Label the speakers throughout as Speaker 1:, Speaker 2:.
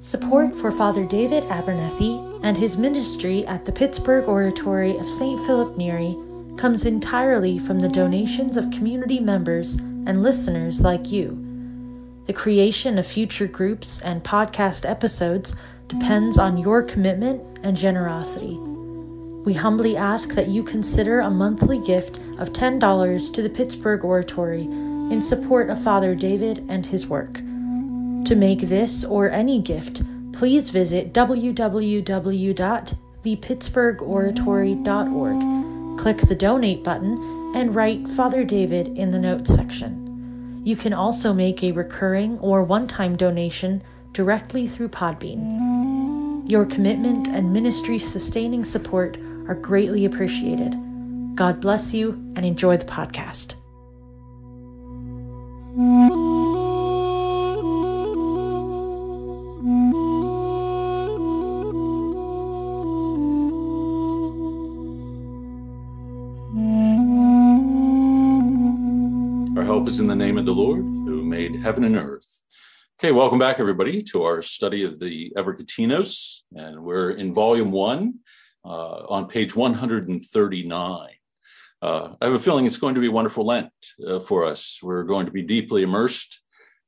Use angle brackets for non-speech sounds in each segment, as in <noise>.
Speaker 1: Support for Father David Abernethy and his ministry at the Pittsburgh Oratory of St. Philip Neri comes entirely from the donations of community members and listeners like you. The creation of future groups and podcast episodes depends on your commitment and generosity. We humbly ask that you consider a monthly gift of $10 to the Pittsburgh Oratory in support of Father David and his work. To make this or any gift, please visit www.thepittsburghoratory.org, click the donate button, and write Father David in the notes section. You can also make a recurring or one time donation directly through Podbean. Your commitment and ministry sustaining support are greatly appreciated. God bless you and enjoy the podcast.
Speaker 2: Our help is in the name of the Lord who made heaven and earth. Okay, welcome back, everybody, to our study of the Evergetinos. And we're in volume one on page 139. Uh, I have a feeling it's going to be a wonderful Lent uh, for us. We're going to be deeply immersed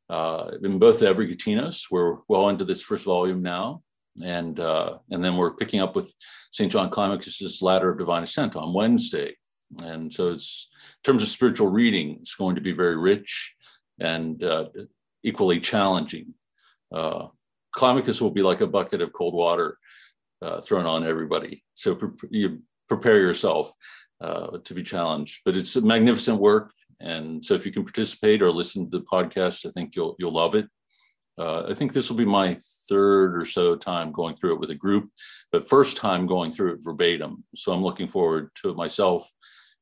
Speaker 2: uh, in both the Evergetinos. We're well into this first volume now. And, uh, and then we're picking up with St. John Climacus's Ladder of Divine Ascent on Wednesday. And so it's in terms of spiritual reading, it's going to be very rich and uh, equally challenging. Uh, Climacus will be like a bucket of cold water uh, thrown on everybody. So pre- you prepare yourself uh, to be challenged. But it's a magnificent work, and so if you can participate or listen to the podcast, I think you'll you'll love it. Uh, I think this will be my third or so time going through it with a group, but first time going through it verbatim. So I'm looking forward to it myself,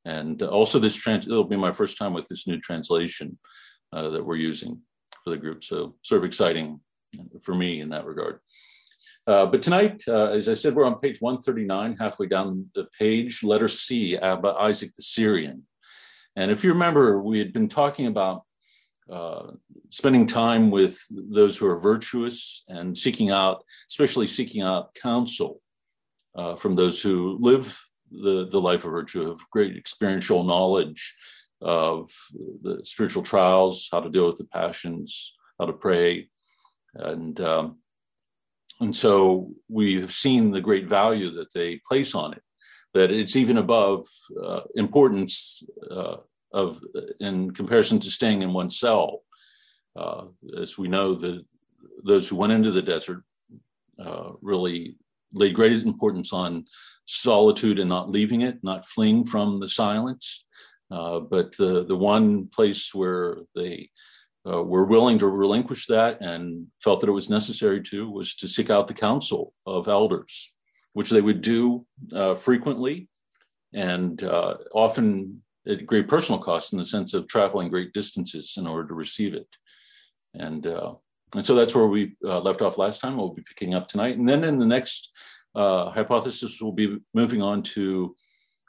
Speaker 2: and also this trans. It'll be my first time with this new translation uh, that we're using for the group. So sort of exciting for me in that regard. Uh, but tonight, uh, as I said, we're on page 139, halfway down the page, letter C, Abba Isaac the Syrian. And if you remember, we had been talking about uh, spending time with those who are virtuous and seeking out, especially seeking out counsel uh, from those who live the, the life of virtue, have great experiential knowledge of the spiritual trials, how to deal with the passions, how to pray. And um, and so we have seen the great value that they place on it, that it's even above uh, importance uh, of in comparison to staying in one cell. Uh, as we know, that those who went into the desert uh, really laid great importance on solitude and not leaving it, not fleeing from the silence. Uh, but the, the one place where they uh, were willing to relinquish that and felt that it was necessary to was to seek out the counsel of elders, which they would do uh, frequently and uh, often at great personal cost in the sense of traveling great distances in order to receive it. And, uh, and so that's where we uh, left off last time. We'll be picking up tonight. And then in the next uh, hypothesis, we'll be moving on to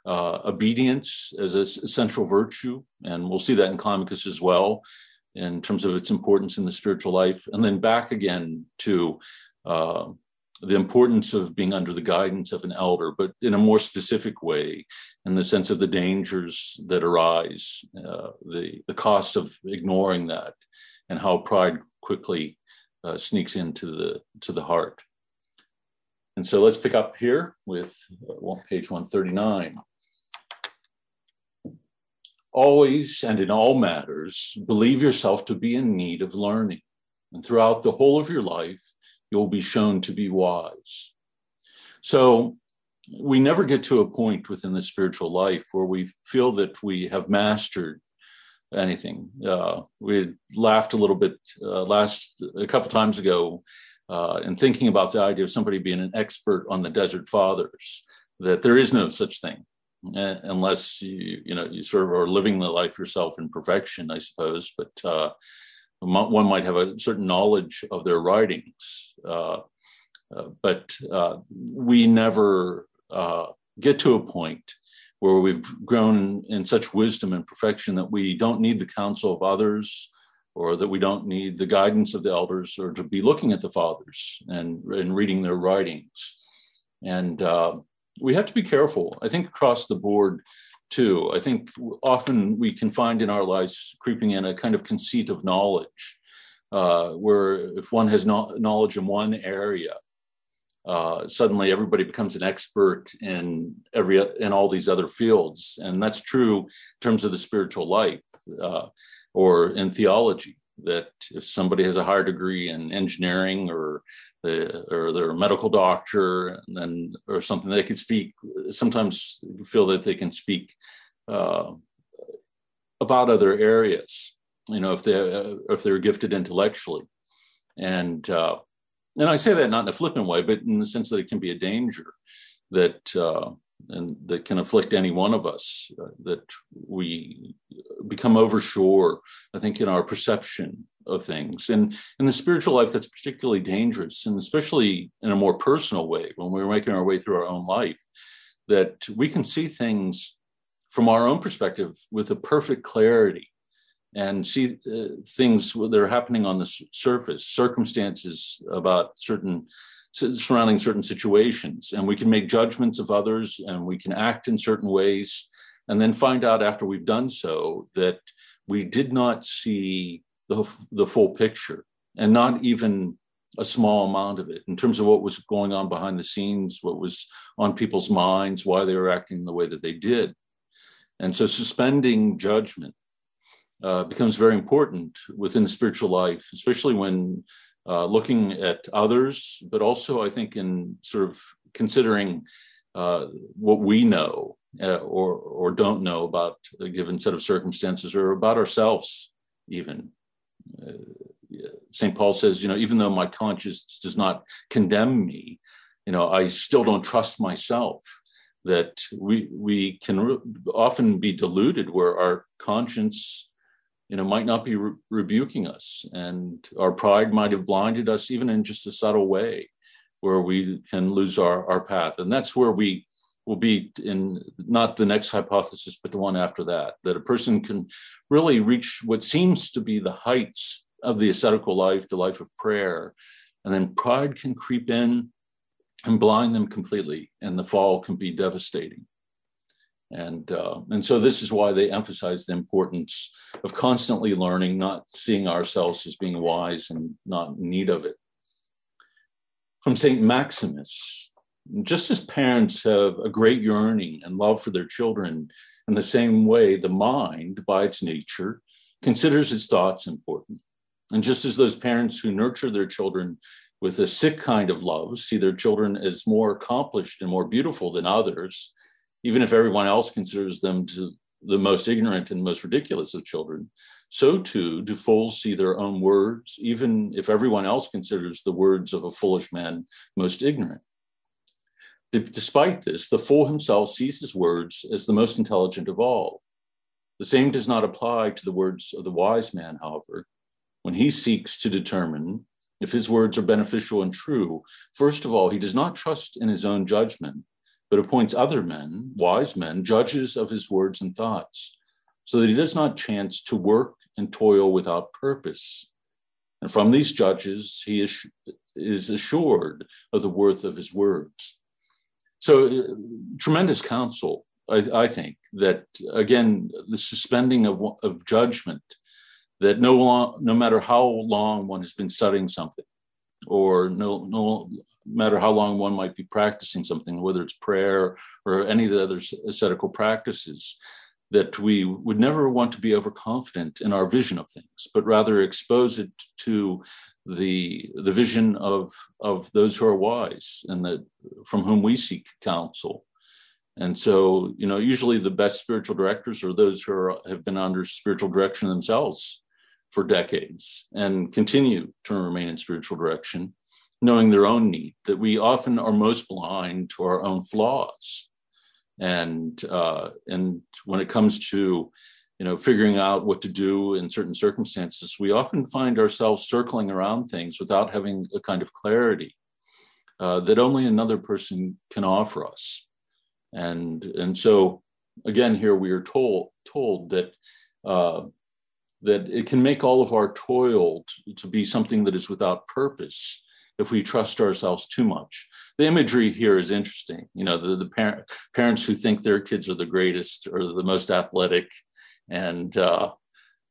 Speaker 2: obedience as a central virtue. And we'll see that in Climacus as well in terms of its importance in the spiritual life, and then back again to uh, the importance of being under the guidance of an elder, but in a more specific way, in the sense of the dangers that arise, uh, the, the cost of ignoring that, and how pride quickly uh, sneaks into the, to the heart. And so let's pick up here with uh, page 139 always and in all matters, believe yourself to be in need of learning. And throughout the whole of your life, you'll be shown to be wise. So we never get to a point within the spiritual life where we feel that we have mastered anything. Uh, we laughed a little bit uh, last a couple times ago uh, in thinking about the idea of somebody being an expert on the desert fathers, that there is no such thing unless you you know you sort of are living the life yourself in perfection, I suppose. But uh, one might have a certain knowledge of their writings, uh, uh, but uh, we never uh, get to a point where we've grown in such wisdom and perfection that we don't need the counsel of others or that we don't need the guidance of the elders or to be looking at the fathers and, and reading their writings. And uh, we have to be careful, I think, across the board too. I think often we can find in our lives creeping in a kind of conceit of knowledge, uh, where if one has no- knowledge in one area, uh, suddenly everybody becomes an expert in every in all these other fields, and that's true in terms of the spiritual life uh, or in theology. That if somebody has a higher degree in engineering or or they're a medical doctor, and then or something, they can speak. Sometimes feel that they can speak uh, about other areas. You know, if they uh, if they're gifted intellectually, and uh, and I say that not in a flippant way, but in the sense that it can be a danger that uh, and that can afflict any one of us. Uh, that we become oversure. I think in our perception of things, and in the spiritual life, that's particularly dangerous, and especially in a more personal way when we're making our way through our own life, that we can see things from our own perspective with a perfect clarity and see uh, things that are happening on the surface, circumstances about certain surrounding certain situations, and we can make judgments of others, and we can act in certain ways, and then find out after we've done so that we did not see the, the full picture, and not even a small amount of it in terms of what was going on behind the scenes, what was on people's minds, why they were acting the way that they did. And so suspending judgment uh, becomes very important within the spiritual life, especially when uh, looking at others, but also I think in sort of considering uh, what we know uh, or or don't know about a given set of circumstances or about ourselves even. Uh, St. Paul says, you know, even though my conscience does not condemn me, you know, I still don't trust myself. That we we can often be deluded where our conscience you know, might not be re- rebuking us, and our pride might have blinded us, even in just a subtle way, where we can lose our our path. And that's where we will be in not the next hypothesis, but the one after that. That a person can really reach what seems to be the heights of the ascetical life, the life of prayer, and then pride can creep in and blind them completely, and the fall can be devastating. And, uh, and so this is why they emphasize the importance of constantly learning, not seeing ourselves as being wise and not in need of it. From St. Maximus, just as parents have a great yearning and love for their children, in the same way, the mind, by its nature, considers its thoughts important. And just as those parents who nurture their children with a sick kind of love see their children as more accomplished and more beautiful than others, even if everyone else considers them to the most ignorant and most ridiculous of children, so too do fools see their own words, even if everyone else considers the words of a foolish man most ignorant. Despite this, the fool himself sees his words as the most intelligent of all. The same does not apply to the words of the wise man, however. When he seeks to determine if his words are beneficial and true, first of all, he does not trust in his own judgment, but appoints other men, wise men, judges of his words and thoughts, so that he does not chance to work and toil without purpose. And from these judges, he is, is assured of the worth of his words. So, uh, tremendous counsel, I, I, think, that again, the suspending of, of judgment, that no, long, no matter how long one has been studying something, or no, no matter how long one might be practicing something, whether it's prayer or any of the other ascetical practices, that we would never want to be overconfident in our vision of things, but rather expose it to the the vision of of those who are wise and that from whom we seek counsel. And so, you know, usually the best spiritual directors are those who are, have been under spiritual direction themselves for decades and continue to remain in spiritual direction, knowing their own need, that we often are most blind to our own flaws. And, uh, and when it comes to you know, figuring out what to do in certain circumstances, we often find ourselves circling around things without having a kind of clarity uh, that only another person can offer us. And, and so again, here we are told told that uh, that it can make all of our toil to, to be something that is without purpose if we trust ourselves too much. The imagery here is interesting. You know, the, the parent, parents who think their kids are the greatest or the most athletic. And uh,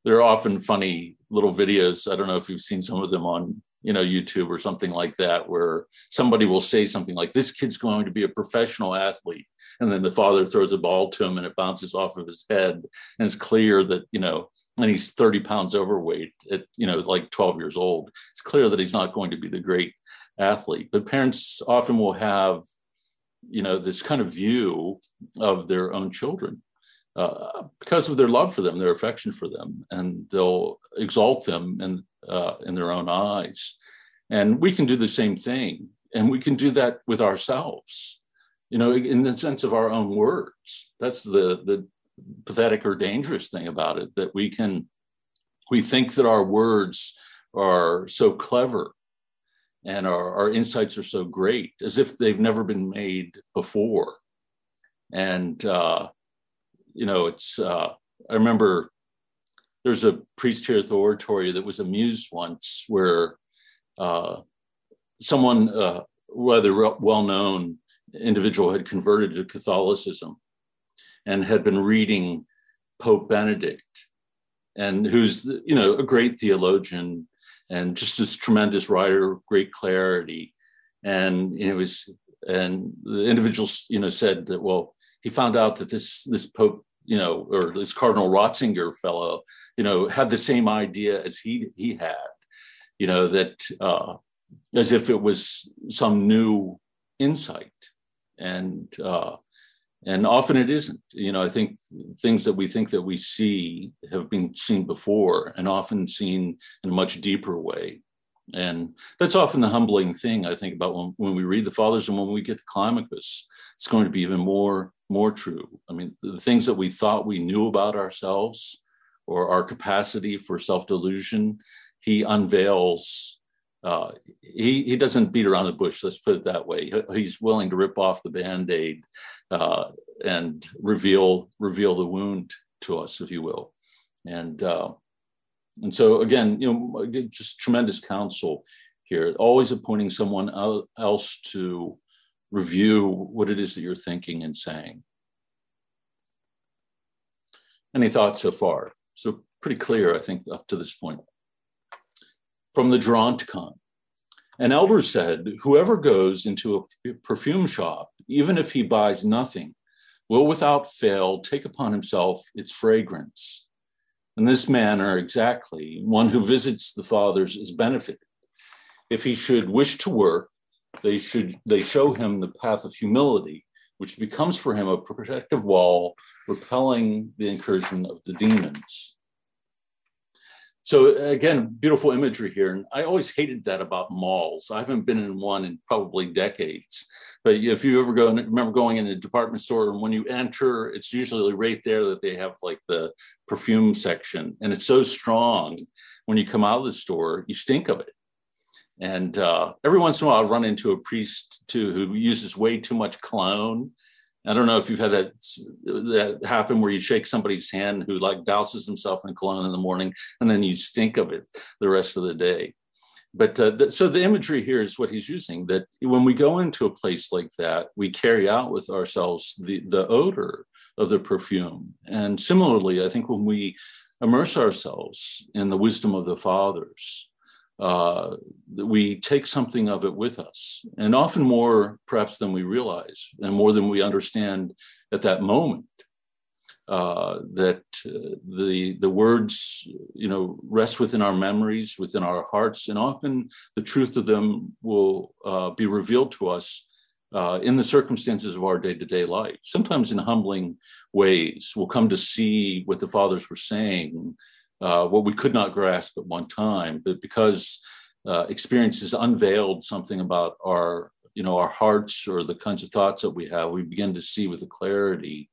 Speaker 2: there are often funny little videos. I don't know if you've seen some of them on, you know, YouTube or something like that, where somebody will say something like, this kid's going to be a professional athlete. And then the father throws a ball to him and it bounces off of his head. And it's clear that, you know, and he's 30 pounds overweight at you know like 12 years old it's clear that he's not going to be the great athlete. But parents often will have you know this kind of view of their own children uh, because of their love for them their affection for them and they'll exalt them in uh, in their own eyes. And we can do the same thing and we can do that with ourselves you know in the sense of our own words. That's the the pathetic or dangerous thing about it that we can we think that our words are so clever and our, our insights are so great as if they've never been made before. And uh, you know it's uh, i remember there's a priest here at the oratory that was amused once where uh, someone uh, rather well-known individual had converted to catholicism and had been reading Pope Benedict, and who's you know a great theologian and just this tremendous writer, great clarity, and it was and the individuals you know said that well he found out that this this Pope you know or this Cardinal Ratzinger fellow you know had the same idea as he he had, you know that uh, as if it was some new insight. And uh, and often it isn't. You know i think things that we think that we see have been seen before and often seen in a much deeper way. And that's often the humbling thing i think about when, when we read the fathers and when we get to climacus it's going to be even more more true. I mean the things that we thought we knew about ourselves or our capacity for self-delusion he unveils uh, he, he doesn't beat around the bush, let's put it that way. He's willing to rip off the band aid uh, and reveal, reveal the wound to us, if you will. And, uh, and so, again, you know, just tremendous counsel here, always appointing someone else to review what it is that you're thinking and saying. Any thoughts so far? So, pretty clear, I think, up to this point from the Geronticon. An elder said, Whoever goes into a perfume shop, even if he buys nothing, will without fail take upon himself its fragrance. In this manner, exactly, one who visits the fathers is benefited. If he should wish to work, they should they show him the path of humility, which becomes for him a protective wall, repelling the incursion of the demons. So again, beautiful imagery here. And I always hated that about malls. I haven't been in one in probably decades. But if you ever go and remember going in a department store and when you enter, it's usually right there that they have like the perfume section. And it's so strong when you come out of the store, you stink of it. And uh, every once in a while, I run into a priest too who uses way too much cologne I don't know if you've had that that happen where you shake somebody's hand who like douses himself in cologne in the morning and then you stink of it the rest of the day. But uh, th- so the imagery here is what he's using that when we go into a place like that, we carry out with ourselves the, the odor of the perfume. And similarly, I think when we immerse ourselves in the wisdom of the fathers, uh, we take something of it with us, and often more perhaps than we realize, and more than we understand at that moment. Uh, that uh, the the words you know rest within our memories, within our hearts, and often the truth of them will uh, be revealed to us uh, in the circumstances of our day to day life. Sometimes in humbling ways, we'll come to see what the fathers were saying uh, what we could not grasp at one time, but because uh, experiences unveiled something about our, you know, our hearts or the kinds of thoughts that we have, we begin to see with a clarity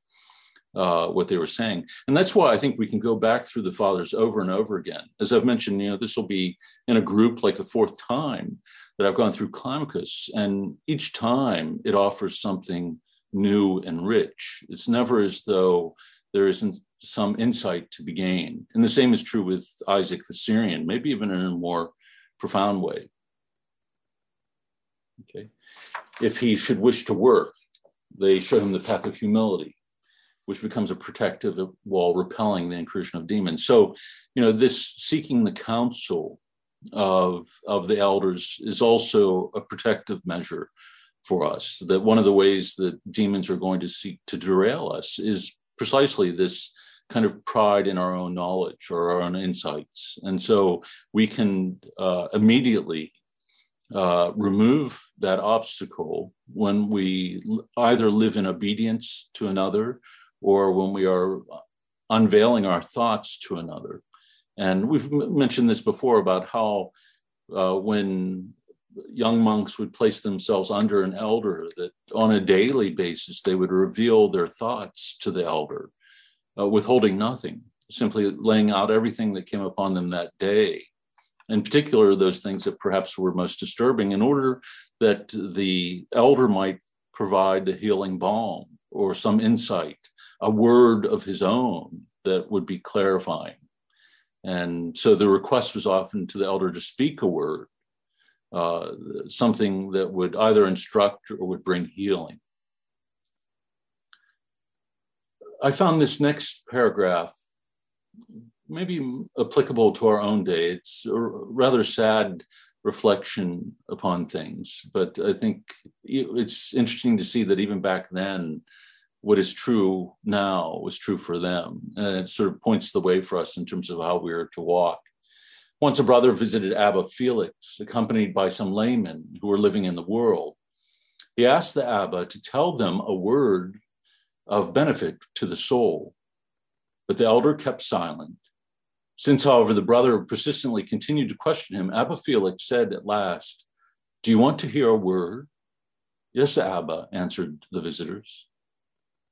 Speaker 2: uh, what they were saying. And that's why I think we can go back through the fathers over and over again. As I've mentioned, you know, this will be in a group like the fourth time that I've gone through Climacus. And each time it offers something new and rich. It's never as though there isn't some insight to be gained. And the same is true with Isaac the Syrian, maybe even in a more profound way. Okay. If he should wish to work, they show him the path of humility, which becomes a protective wall repelling the incursion of demons. So, you know, this seeking the counsel of, of the elders is also a protective measure for us. That one of the ways that demons are going to seek to derail us is precisely this kind of pride in our own knowledge or our own insights. And so we can uh, immediately uh, remove that obstacle when we either live in obedience to another or when we are unveiling our thoughts to another. And we've mentioned this before about how uh, when young monks would place themselves under an elder, that on a daily basis they would reveal their thoughts to the elder, uh, withholding nothing, simply laying out everything that came upon them that day. In particular, those things that perhaps were most disturbing, in order that the elder might provide a healing balm or some insight, a word of his own that would be clarifying. And so the request was often to the elder to speak a word, uh, something that would either instruct or would bring healing. I found this next paragraph maybe applicable to our own day. It's a rather sad reflection upon things, but I think it's interesting to see that even back then, what is true now was true for them. And it sort of points the way for us in terms of how we are to walk. Once a brother visited Abba Felix, accompanied by some laymen who were living in the world. He asked the Abba to tell them a word of benefit to the soul. But the elder kept silent. Since, however, the brother persistently continued to question him, Abba Felix said at last, Do you want to hear a word? Yes, Abba, answered the visitors.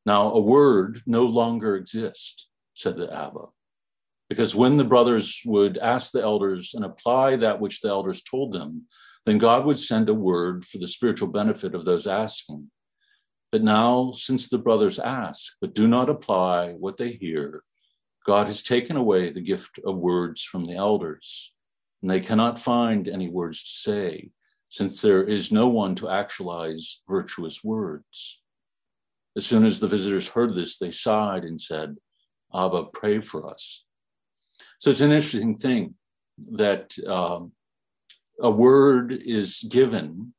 Speaker 2: Now, a word no longer exists, said the Abba, because when the brothers would ask the elders and apply that which the elders told them, then God would send a word for the spiritual benefit of those asking. But now, since the brothers ask, but do not apply what they hear, God has taken away the gift of words from the elders, and they cannot find any words to say, since there is no one to actualize virtuous words. As soon as the visitors heard this, they sighed and said, Abba, pray for us. So it's an interesting thing that um, a word is given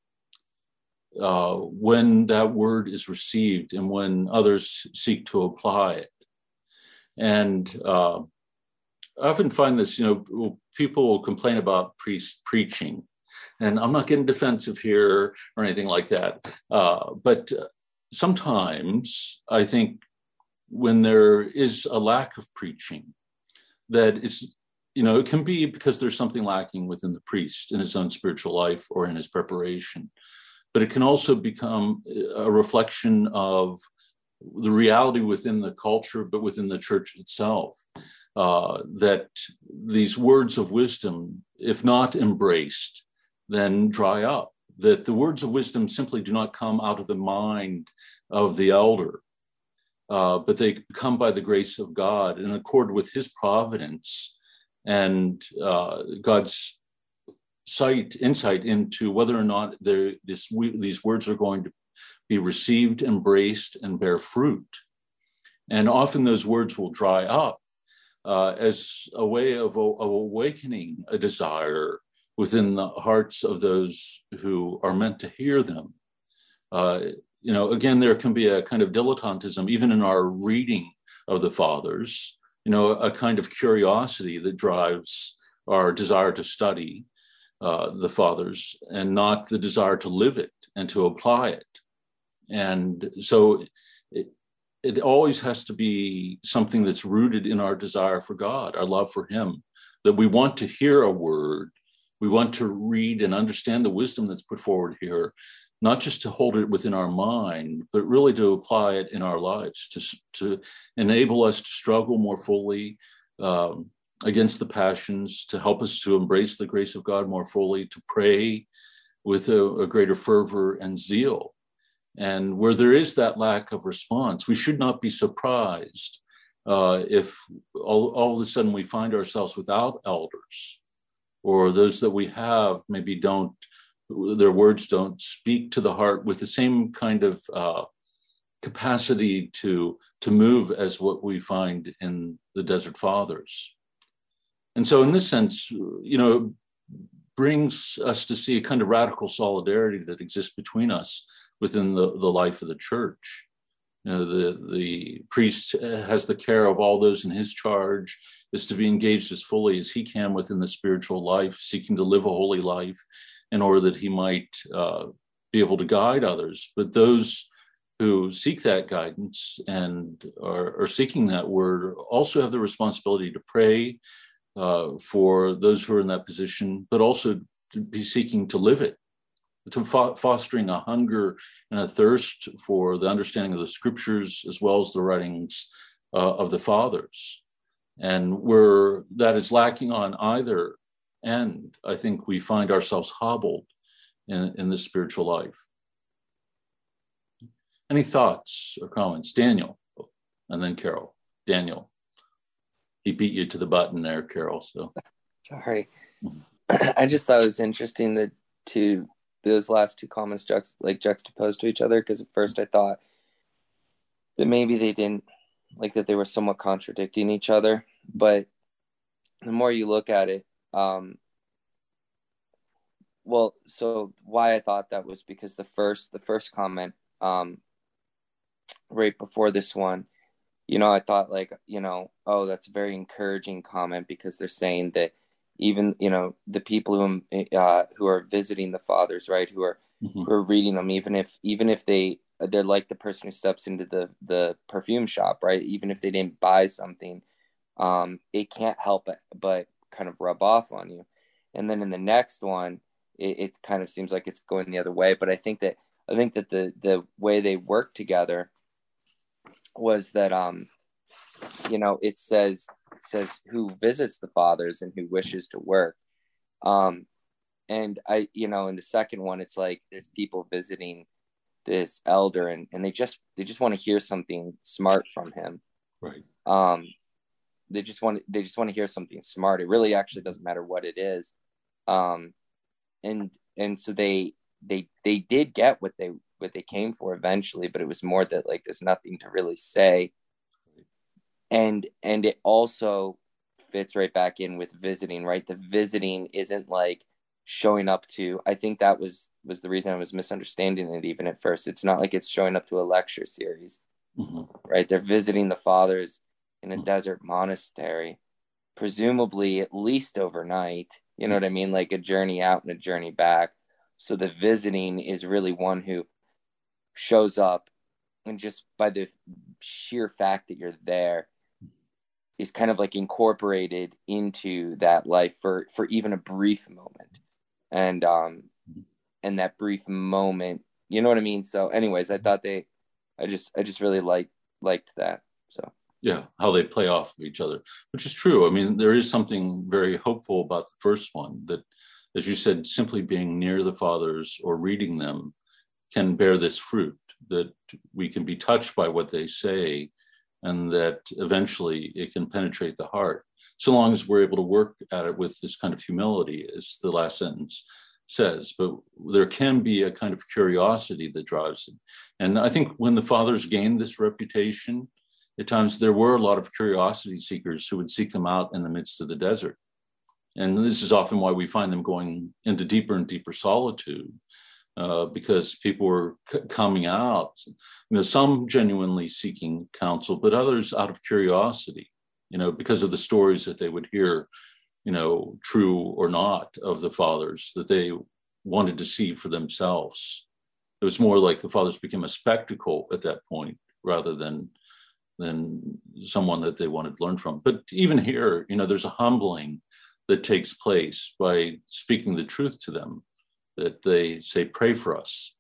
Speaker 2: uh, when that word is received and when others seek to apply it. And uh, I often find this, you know, people will complain about priest preaching. And I'm not getting defensive here or anything like that. Uh, but sometimes I think when there is a lack of preaching, that is, you know, it can be because there's something lacking within the priest in his own spiritual life or in his preparation. But it can also become a reflection of the reality within the culture, but within the church itself. Uh, that these words of wisdom, if not embraced, then dry up that the words of wisdom simply do not come out of the mind of the elder, uh, but they come by the grace of God in accord with his providence and uh, God's sight, insight into whether or not this, these words are going to be received, embraced, and bear fruit. And often those words will dry up uh, as a way of, of awakening a desire within the hearts of those who are meant to hear them. Uh, you know, again, there can be a kind of dilettantism, even in our reading of the fathers, you know, a kind of curiosity that drives our desire to study uh, the fathers and not the desire to live it and to apply it. And so it, it always has to be something that's rooted in our desire for God, our love for Him, that we want to hear a word we want to read and understand the wisdom that's put forward here, not just to hold it within our mind, but really to apply it in our lives, to, to enable us to struggle more fully um, against the passions, to help us to embrace the grace of God more fully, to pray with a, a greater fervor and zeal. And where there is that lack of response, we should not be surprised uh, if all, all of a sudden we find ourselves without elders or those that we have maybe don't their words don't speak to the heart with the same kind of uh, capacity to to move as what we find in the desert fathers and so in this sense you know brings us to see a kind of radical solidarity that exists between us within the, the life of the church you know, the, the priest has the care of all those in his charge, is to be engaged as fully as he can within the spiritual life, seeking to live a holy life in order that he might uh, be able to guide others. But those who seek that guidance and are, are seeking that word also have the responsibility to pray uh, for those who are in that position, but also to be seeking to live it to fo- fostering a hunger and a thirst for the understanding of the scriptures as well as the writings uh, of the fathers. And where that is lacking on either end, I think we find ourselves hobbled in, in this spiritual life. Any thoughts or comments? Daniel, and then Carol. Daniel. He beat you to the button there, Carol. So
Speaker 3: sorry. <clears throat> I just thought it was interesting that to those last two comments juxt- like juxtaposed to each other because at first I thought that maybe they didn't like that they were somewhat contradicting each other, but the more you look at it, um, well, so why I thought that was because the first the first comment, um, right before this one, you know, I thought like, you know, oh, that's a very encouraging comment because they're saying that even you know the people who uh, who are visiting the fathers, right? Who are mm-hmm. who are reading them, even if even if they they're like the person who steps into the the perfume shop, right? Even if they didn't buy something, um, it can't help but, but kind of rub off on you. And then in the next one, it, it kind of seems like it's going the other way. But I think that I think that the the way they work together was that um, you know, it says says who visits the fathers and who wishes to work. Um, and I, you know, in the second one, it's like there's people visiting this elder and, and they just they just want to hear something smart from him.
Speaker 2: Right.
Speaker 3: Um, they just want they just want to hear something smart. It really actually doesn't matter what it is. Um, and and so they they they did get what they what they came for eventually, but it was more that like there's nothing to really say. And and it also fits right back in with visiting right? The visiting isn't like showing up to i think that was was the reason i was misunderstanding it even at first. It's not like it's showing up to a lecture series mm-hmm. right? They're visiting the fathers in a mm-hmm. desert monastery presumably at least overnight you know what i mean? Like a journey out and a journey back so the visiting is really one who shows up and just by the sheer fact that you're there is kind of like incorporated into that life for for even a brief moment. And um and that brief moment you know what i mean? So anyways i thought they i just i just really liked liked that. So.
Speaker 2: Yeah how they play off of each other which is true. I mean there is something very hopeful about the first one that as you said simply being near the fathers or reading them can bear this fruit that we can be touched by what they say and that eventually it can penetrate the heart, so long as we're able to work at it with this kind of humility, as the last sentence says. But there can be a kind of curiosity that drives it. And I think when the fathers gained this reputation, at times there were a lot of curiosity seekers who would seek them out in the midst of the desert. And this is often why we find them going into deeper and deeper solitude uh, because people were c- coming out. You know, some genuinely seeking counsel, but others out of curiosity. You know, because of the stories that they would hear, you know, true or not of the fathers that they wanted to see for themselves. It was more like the fathers became a spectacle at that point rather than than someone that they wanted to learn from. But even here, you know, there's a humbling that takes place by speaking the truth to them that they say, Pray for us,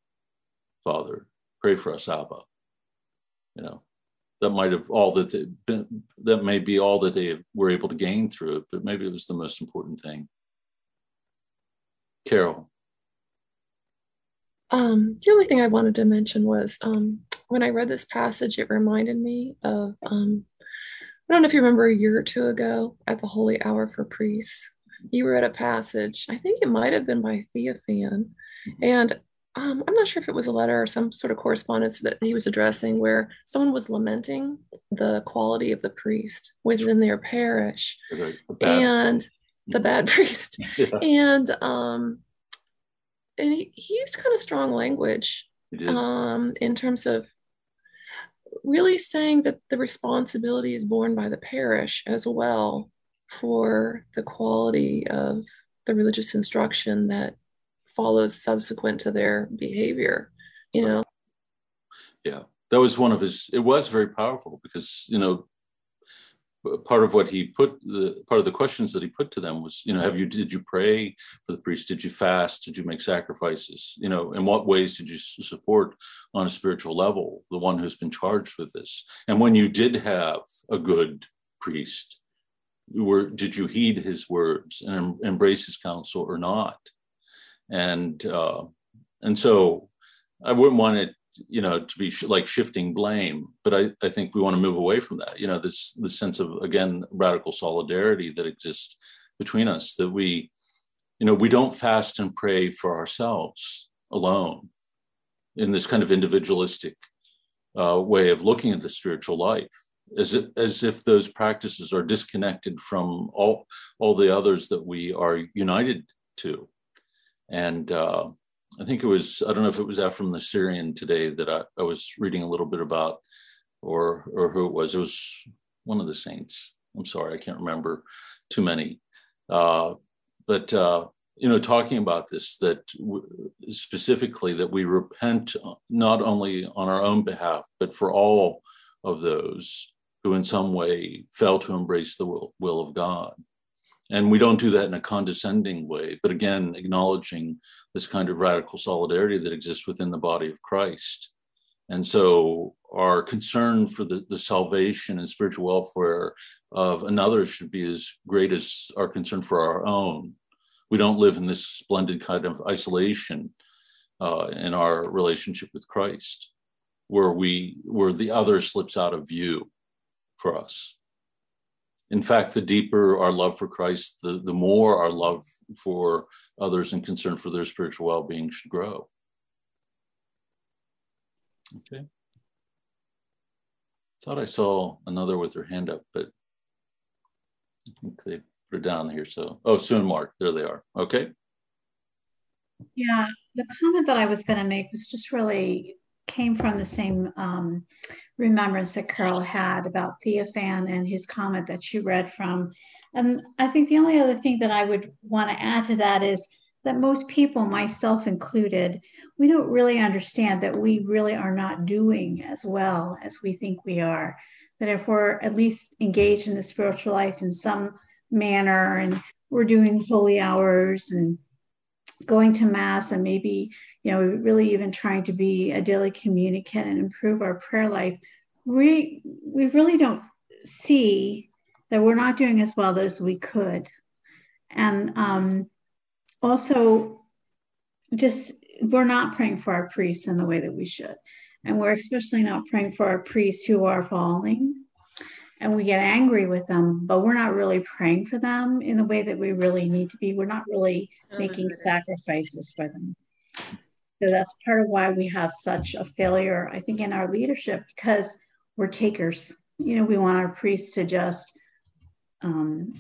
Speaker 2: Father, pray for us, Abba. You know, that might have all that they been, that may be all that they were able to gain through it, but maybe it was the most important thing. Carol.
Speaker 4: Um, the only thing I wanted to mention was um, when I read this passage, it reminded me of um, I don't know if you remember a year or two ago at the Holy Hour for Priests, you read a passage. I think it might have been by Theophan, mm-hmm. and um, I'm not sure if it was a letter or some sort of correspondence that he was addressing where someone was lamenting the quality of the priest within their parish the and the bad priest. <laughs> <laughs> Yeah. And um, and he, he used kind of strong language um, in terms of really saying that the responsibility is borne by the parish as well for the quality of the religious instruction that follows subsequent to their behavior you know?
Speaker 2: Yeah. That was one of his it was very powerful because you know part of what he put the part of the questions that he put to them was you know have you did you pray for the priest? Did you fast? Did you make sacrifices? You know in what ways did you support on a spiritual level the one who's been charged with this? And when you did have a good priest were did you heed his words and embrace his counsel or not? And uh, and so I wouldn't want it, you know, to be sh- like shifting blame, but I, I think we want to move away from that. You know, this this sense of again radical solidarity that exists between us. That we, you know, we don't fast and pray for ourselves alone in this kind of individualistic uh, way of looking at the spiritual life. As, it, as if those practices are disconnected from all all the others that we are united to and uh, I think it was, I don't know if it was Ephraim the Syrian today that I, I was reading a little bit about, or, or who it was. It was one of the saints. I'm sorry, I can't remember too many. Uh, but, uh, you know, talking about this, that w- specifically that we repent not only on our own behalf, but for all of those who in some way fail to embrace the will, will of God. And we don't do that in a condescending way, but again, acknowledging this kind of radical solidarity that exists within the body of Christ. And so our concern for the, the salvation and spiritual welfare of another should be as great as our concern for our own. We don't live in this splendid kind of isolation uh, in our relationship with Christ, where we where the other slips out of view for us in fact, the deeper our love for Christ, the, the more our love for others and concern for their spiritual well being should grow. Okay. Thought I saw another with her hand up, but I think they put it down here. So, oh, soon, Mark. There they are. Okay.
Speaker 5: Yeah, the comment that I was going to make was just really came from the same um, remembrance that Carol had about Theophan and his comment that you read from. And I think the only other thing that I would want to add to that is that most people, myself included, we don't really understand that we really are not doing as well as we think we are. That if we're at least engaged in the spiritual life in some manner and we're doing holy hours and going to mass and maybe you know really even trying to be a daily communicant and improve our prayer life we we really don't see that we're not doing as well as we could. And um, also just we're not praying for our priests in the way that we should. And we're especially not praying for our priests who are falling and we get angry with them, but we're not really praying for them in the way that we really need to be. We're not really making sacrifices for them. So that's part of why we have such a failure, I think, in our leadership because we're takers. You know, we want our priests to just um,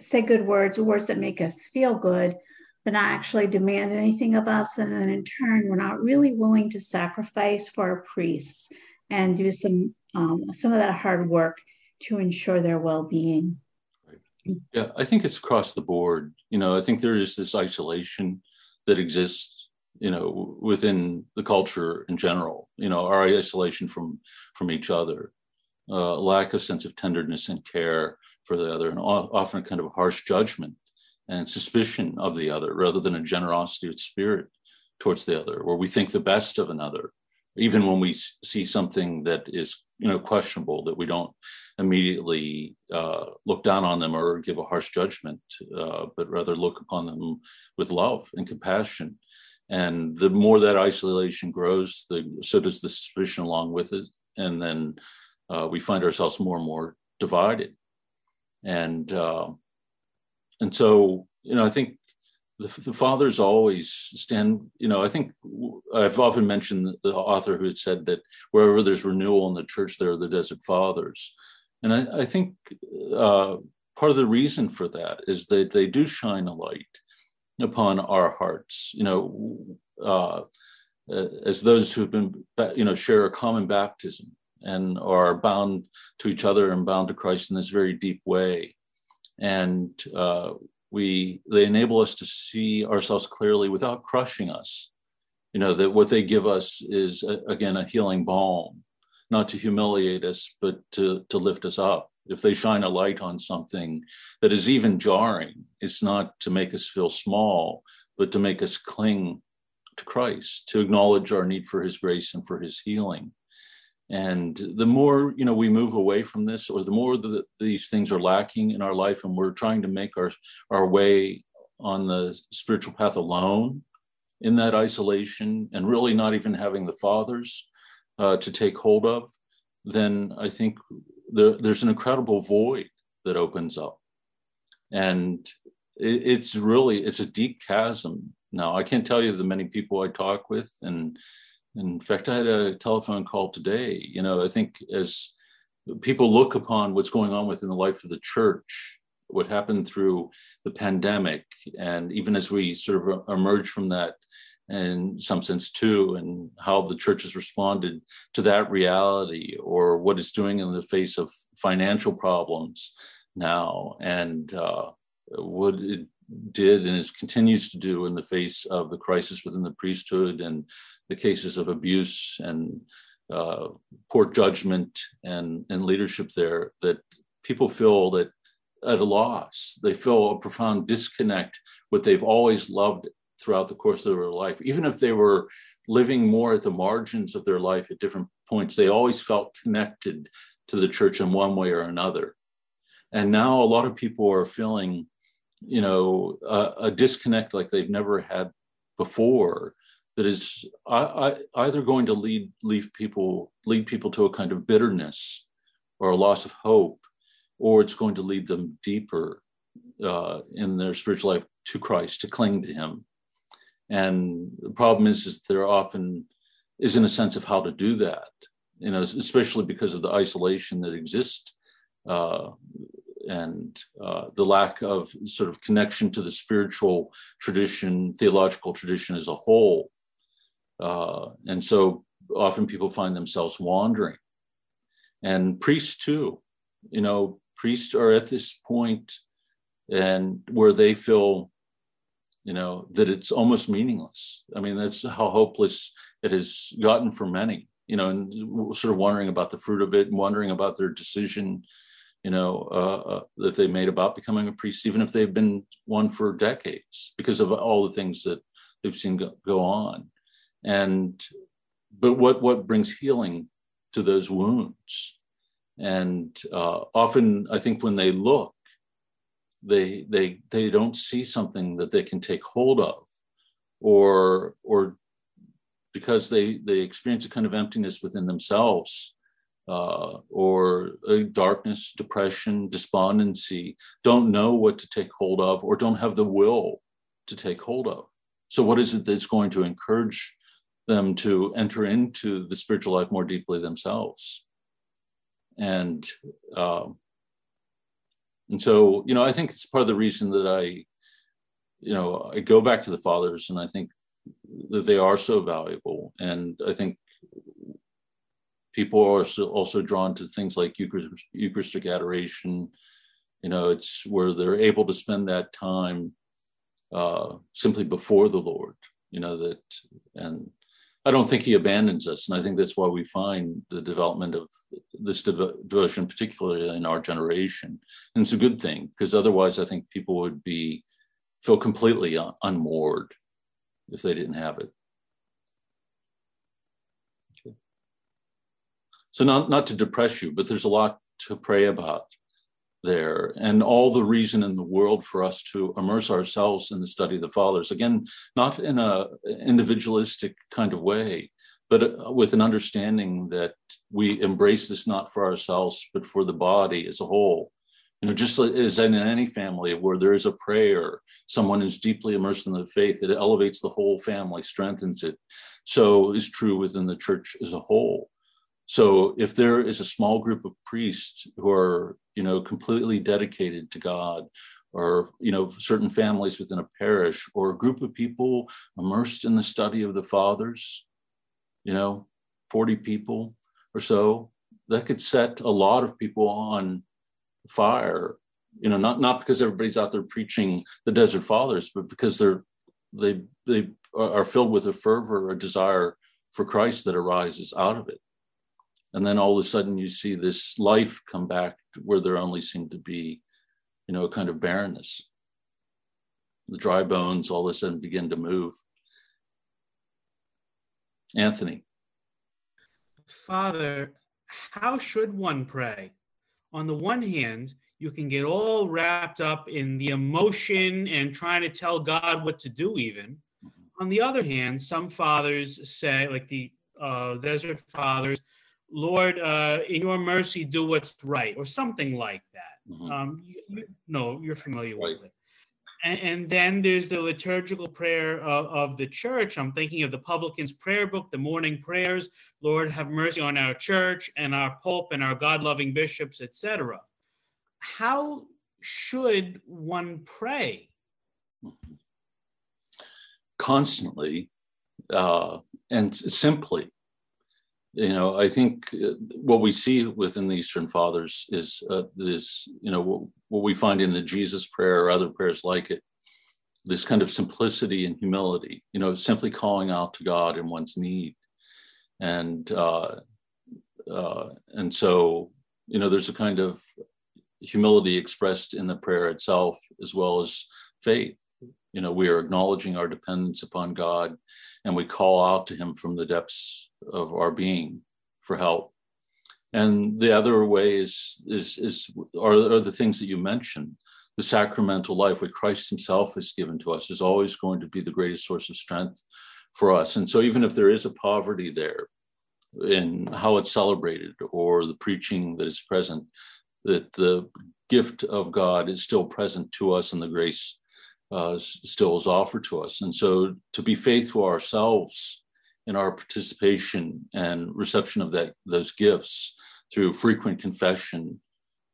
Speaker 5: say good words, words that make us feel good, but not actually demand anything of us. And then in turn, we're not really willing to sacrifice for our priests and do some um, some of that hard work to ensure their well-being.
Speaker 2: Yeah i think it's across the board. You know i think there is this isolation that exists you know within the culture in general you know our isolation from from each other. Uh, lack of sense of tenderness and care for the other and often kind of harsh judgment and suspicion of the other rather than a generosity of spirit towards the other where we think the best of another even when we see something that is you know questionable that we don't immediately uh, look down on them or give a harsh judgment uh, but rather look upon them with love and compassion And the more that isolation grows, the so does the suspicion along with it. And then uh, we find ourselves more and more divided. And uh, and so you know, I think the, the fathers always stand. You know, I think I've often mentioned the author who had said that wherever there's renewal in the church, there are the desert fathers. And I, I think uh, part of the reason for that is that they do shine a light upon our hearts. You know, uh, as those who've been, you know, share a common baptism and are bound to each other and bound to Christ in this very deep way. And uh, we, they enable us to see ourselves clearly without crushing us. You know, that what they give us is, again, a healing balm, not to humiliate us, but to, to lift us up if they shine a light on something that is even jarring, it's not to make us feel small, but to make us cling to Christ, to acknowledge our need for his grace and for his healing. And the more you know we move away from this, or the more that these things are lacking in our life, and we're trying to make our our way on the spiritual path alone in that isolation, and really not even having the fathers uh, to take hold of, then I think there, there's an incredible void that opens up. And it, it's really it's a deep chasm. Now i can't tell you the many people i talk with and in fact i had a telephone call today. You know i think as people look upon what's going on within the life of the church what happened through the pandemic and even as we sort of emerge from that in some sense too, and how the church has responded to that reality or what it's doing in the face of financial problems now and uh, what it did and is continues to do in the face of the crisis within the priesthood and the cases of abuse and uh, poor judgment and, and leadership there that people feel that at a loss. They feel a profound disconnect what they've always loved throughout the course of their life. Even if they were living more at the margins of their life at different points, they always felt connected to the church in one way or another. And now a lot of people are feeling, you know, a, a disconnect like they've never had before. That is I, I, either going to lead leave people lead people to a kind of bitterness or a loss of hope, or it's going to lead them deeper uh, in their spiritual life to Christ, to cling to Him, and the problem is, is there often isn't a sense of how to do that, you know, especially because of the isolation that exists uh, and uh, the lack of sort of connection to the spiritual tradition, theological tradition as a whole. Uh, and so often people find themselves wandering. And priests too, you know, priests are at this point and where they feel you know, that it's almost meaningless. I mean, that's how hopeless it has gotten for many, you know, and sort of wondering about the fruit of it and wondering about their decision, you know, uh, uh, that they made about becoming a priest, even if they've been one for decades because of all the things that they've seen go, go on. And, but what, what brings healing to those wounds? And uh, often I think when they look, they they they don't see something that they can take hold of or or because they they experience a kind of emptiness within themselves uh, or darkness depression despondency don't know what to take hold of or don't have the will to take hold of so what is it that's going to encourage them to enter into the spiritual life more deeply themselves and um, and so, you know, I think it's part of the reason that I, you know, I go back to the fathers and I think that they are so valuable. And I think people are also drawn to things like Eucharistic adoration. You know, it's where they're able to spend that time uh, simply before the Lord, you know, that, and I don't think he abandons us. And I think that's why we find the development of this devotion, particularly in our generation. And it's a good thing because otherwise, I think people would be feel completely un- unmoored if they didn't have it. So, not, not to depress you, but there's a lot to pray about. there. And all the reason in the world for us to immerse ourselves in the study of the fathers again not in a individualistic kind of way but uh, with an understanding that we embrace this not for ourselves but for the body as a whole. You know just as in any family where there is a prayer someone is deeply immersed in the faith it elevates the whole family strengthens it. So is true within the church as a whole so if there is a small group of priests who are, you know, completely dedicated to God, or you know, certain families within a parish, or a group of people immersed in the study of the fathers, you know, 40 people or so, that could set a lot of people on fire. You know, not not because everybody's out there preaching the desert fathers, but because they're they they are filled with a fervor, a desire for Christ that arises out of it and then all of a sudden you see this life come back where there only seemed to be you know a kind of barrenness. The dry bones all of a sudden begin to move. Anthony.
Speaker 6: Father how should one pray? On the one hand you can get all wrapped up in the emotion and trying to tell god what to do even. On the other hand some fathers say like the uh, desert fathers Lord, uh, in your mercy, do what's right, or something like that. Mm-hmm. Um, you, you, no, you're familiar right. with it. And, and, then there's the liturgical prayer of, of, the church. I'm thinking of the publican's prayer book, the morning prayers. Lord, have mercy on our church and our pope and our God-loving bishops, etc. How should one pray?
Speaker 2: Constantly uh, and simply you know i think uh, what we see within the eastern fathers is uh, this you know what, what, we find in the jesus prayer or other prayers like it this kind of simplicity and humility you know simply calling out to god in one's need. And uh, uh, and so you know there's a kind of humility expressed in the prayer itself as well as faith. You know we are acknowledging our dependence upon god and we call out to him from the depths of our being for help. And the other way is, is, is are, are the things that you mentioned. The sacramental life, what Christ himself has given to us, is always going to be the greatest source of strength for us. And so, even if there is a poverty there in how it's celebrated or the preaching that is present, that the gift of God is still present to us and the grace uh, still is offered to us. And so, to be faithful ourselves in our participation and reception of that those gifts through frequent confession,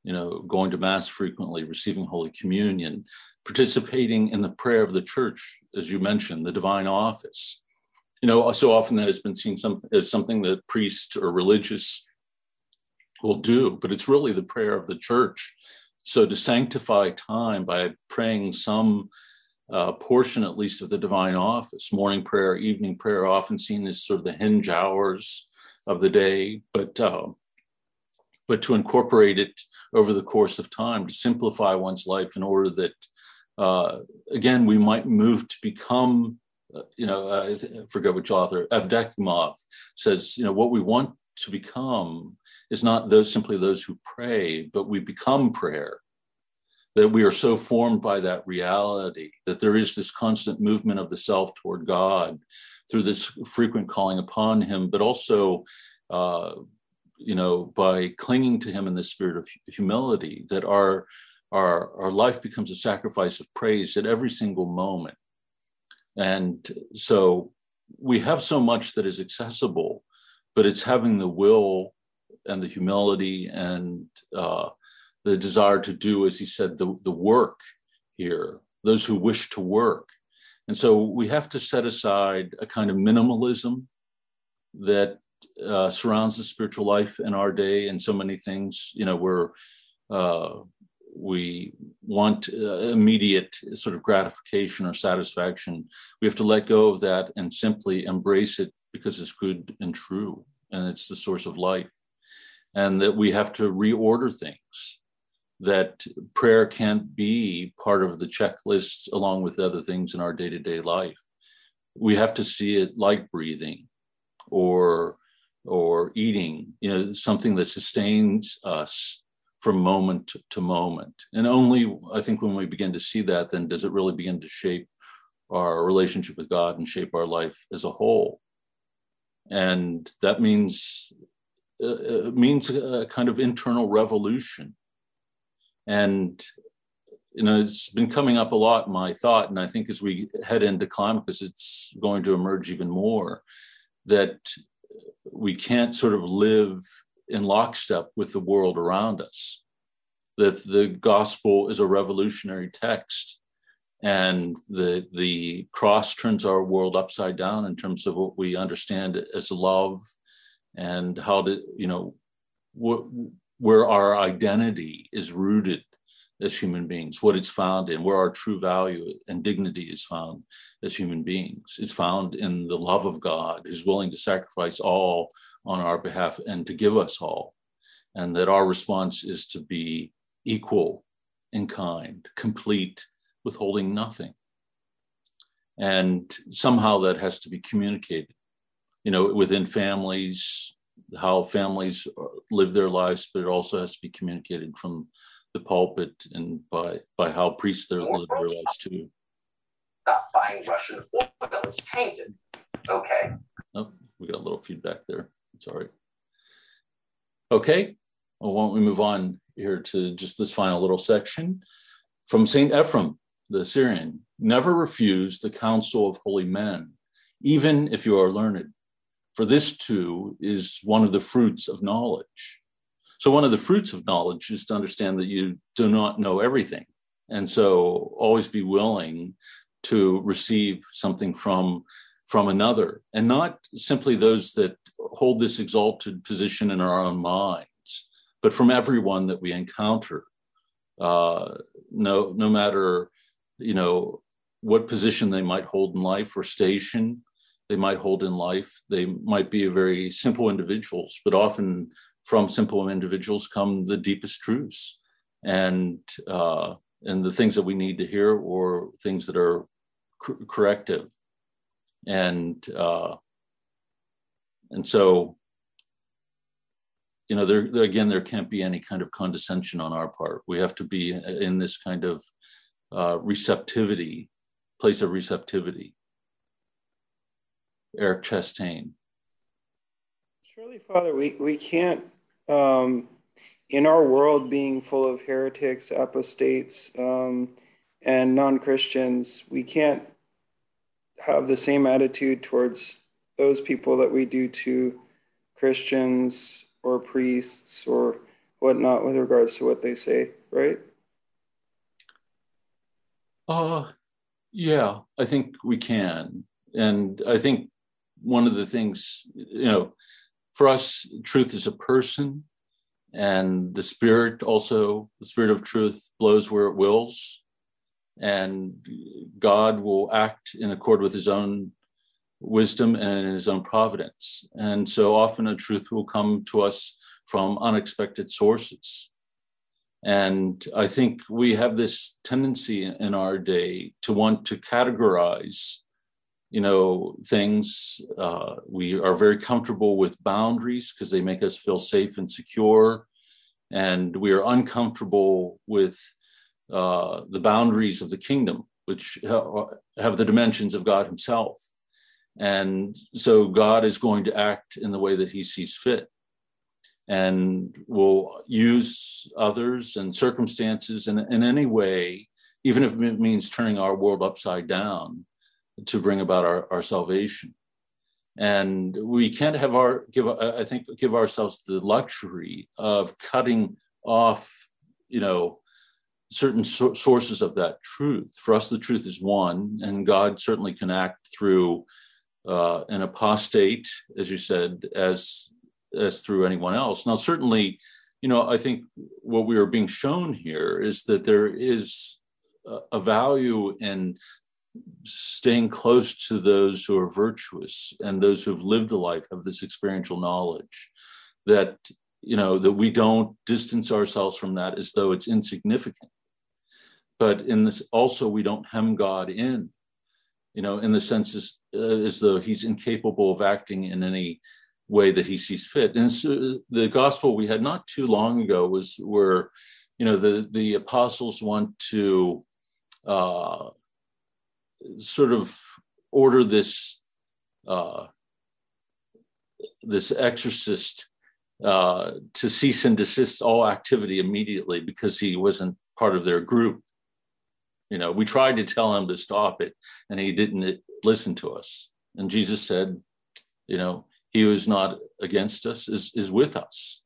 Speaker 2: you know, going to mass frequently, receiving Holy Communion, participating in the prayer of the church, as you mentioned, the divine office. You know, so often that has been seen some, as something that priests or religious will do, but it's really the prayer of the church. So to sanctify time by praying some uh, portion, at least, of the divine office. Morning prayer, evening prayer, often seen as sort of the hinge hours of the day, but uh, but to incorporate it over the course of time to simplify one's life in order that, uh, again, we might move to become. Uh, you know, I forget which author, Evdokimov says, you know, what we want to become is not those simply those who pray, but we become prayer that we are so formed by that reality, that there is this constant movement of the self toward God through this frequent calling upon Him, but also, uh, you know, by clinging to Him in the spirit of humility, that our, our, our life becomes a sacrifice of praise at every single moment. And so we have so much that is accessible, but it's having the will and the humility and uh, the desire to do, as he said, the, the work here, those who wish to work. And so we have to set aside a kind of minimalism that uh, surrounds the spiritual life in our day and so many things, you know, where uh, we want uh, immediate sort of gratification or satisfaction. We have to let go of that and simply embrace it because it's good and true and it's the source of life. And that we have to reorder things that prayer can't be part of the checklists along with other things in our day to day life. We have to see it like breathing or or eating, you know, something that sustains us from moment to moment. And only, I think, when we begin to see that, then does it really begin to shape our relationship with God and shape our life as a whole. And that means uh, means a kind of internal revolution. And you know, it's been coming up a lot in my thought, and I think as we head into Climacus, it's going to emerge even more that we can't sort of live in lockstep with the world around us. That the gospel is a revolutionary text, and the the cross turns our world upside down in terms of what we understand as love, and how to you know wh- where our identity is rooted as human beings, what it's found in, where our true value and dignity is found as human beings. It's found in the love of God, who's willing to sacrifice all on our behalf and to give us all. And that our response is to be equal in kind, complete, withholding nothing. And somehow that has to be communicated, you know, within families, how families uh, live their lives, but it also has to be communicated from the pulpit and by by how priests their, live their lives too.
Speaker 7: Stop buying Russian oil; it's tainted. Okay.
Speaker 2: Oh, we got a little feedback there. It's all right. Okay. Well, why don't we move on here to just this final little section from Saint Ephrem, the Syrian. Never refuse the counsel of holy men, even if you are learned, for this too is one of the fruits of knowledge. So, one of the fruits of knowledge is to understand that you do not know everything. And so, always be willing to receive something from, from another, and not simply those that hold this exalted position in our own minds, but from everyone that we encounter. Uh, no, no matter, you know, what position they might hold in life or station they might hold in life. They might be very simple individuals, but often from simple individuals come the deepest truths. And uh, and the things that we need to hear or things that are cor- corrective. And uh, and so you know there, there, again there can't be any kind of condescension on our part. We have to be in this kind of uh, receptivity place of receptivity eric chastain
Speaker 8: surely father we, we can't um, in our world being full of heretics, apostates, um, and non Christians, we can't have the same attitude towards those people that we do to Christians or priests or whatnot with regards to what they say, right?
Speaker 2: Uh, yeah, I think we can. And I think one of the things, you know, for us, truth is a person, and the spirit also, the spirit of truth blows where it wills, and God will act in accord with his own wisdom and in his own providence. And so often a truth will come to us from unexpected sources. And I think we have this tendency in our day to want to categorize you know things uh, we are very comfortable with boundaries because they make us feel safe and secure. And we are uncomfortable with uh, the boundaries of the kingdom which have the dimensions of god himself. And so god is going to act in the way that he sees fit and will use others and circumstances in, in any way even if it means turning our world upside down to bring about our, our salvation. And we can't have our give I think give ourselves the luxury of cutting off, you know, certain so- sources of that truth. For us, the truth is one, and God certainly can act through uh, an apostate, as you said, as as through anyone else. Now, certainly, you know, I think what we are being shown here is that there is a value in staying close to those who are virtuous and those who have lived a life of this experiential knowledge that you know that we don't distance ourselves from that as though it's insignificant but in this also we don't hem god in you know in the sense as, uh, as though he's incapable of acting in any way that he sees fit. And so the gospel we had not too long ago was where, you know, the, the apostles want to uh, sort of order this uh, this exorcist uh, to cease and desist all activity immediately because he wasn't part of their group. You know, we tried to tell him to stop it, and he didn't listen to us. And Jesus said, you know, he who is not against us is, is with us.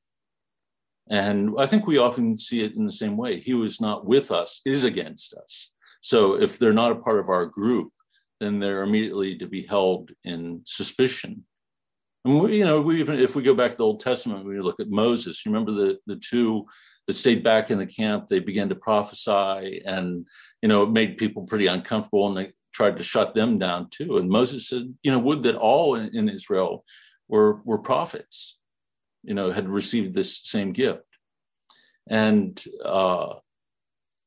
Speaker 2: And I think we often see it in the same way. He who is not with us is against us. So if they're not a part of our group, then they're immediately to be held in suspicion. And we, you know, we even if we go back to the Old Testament, we look at Moses. You remember the the two that stayed back in the camp. They began to prophesy, and you know, it made people pretty uncomfortable, and they tried to shut them down too. And Moses said, you know, would that all in, in Israel were were prophets, you know, had received this same gift, and uh,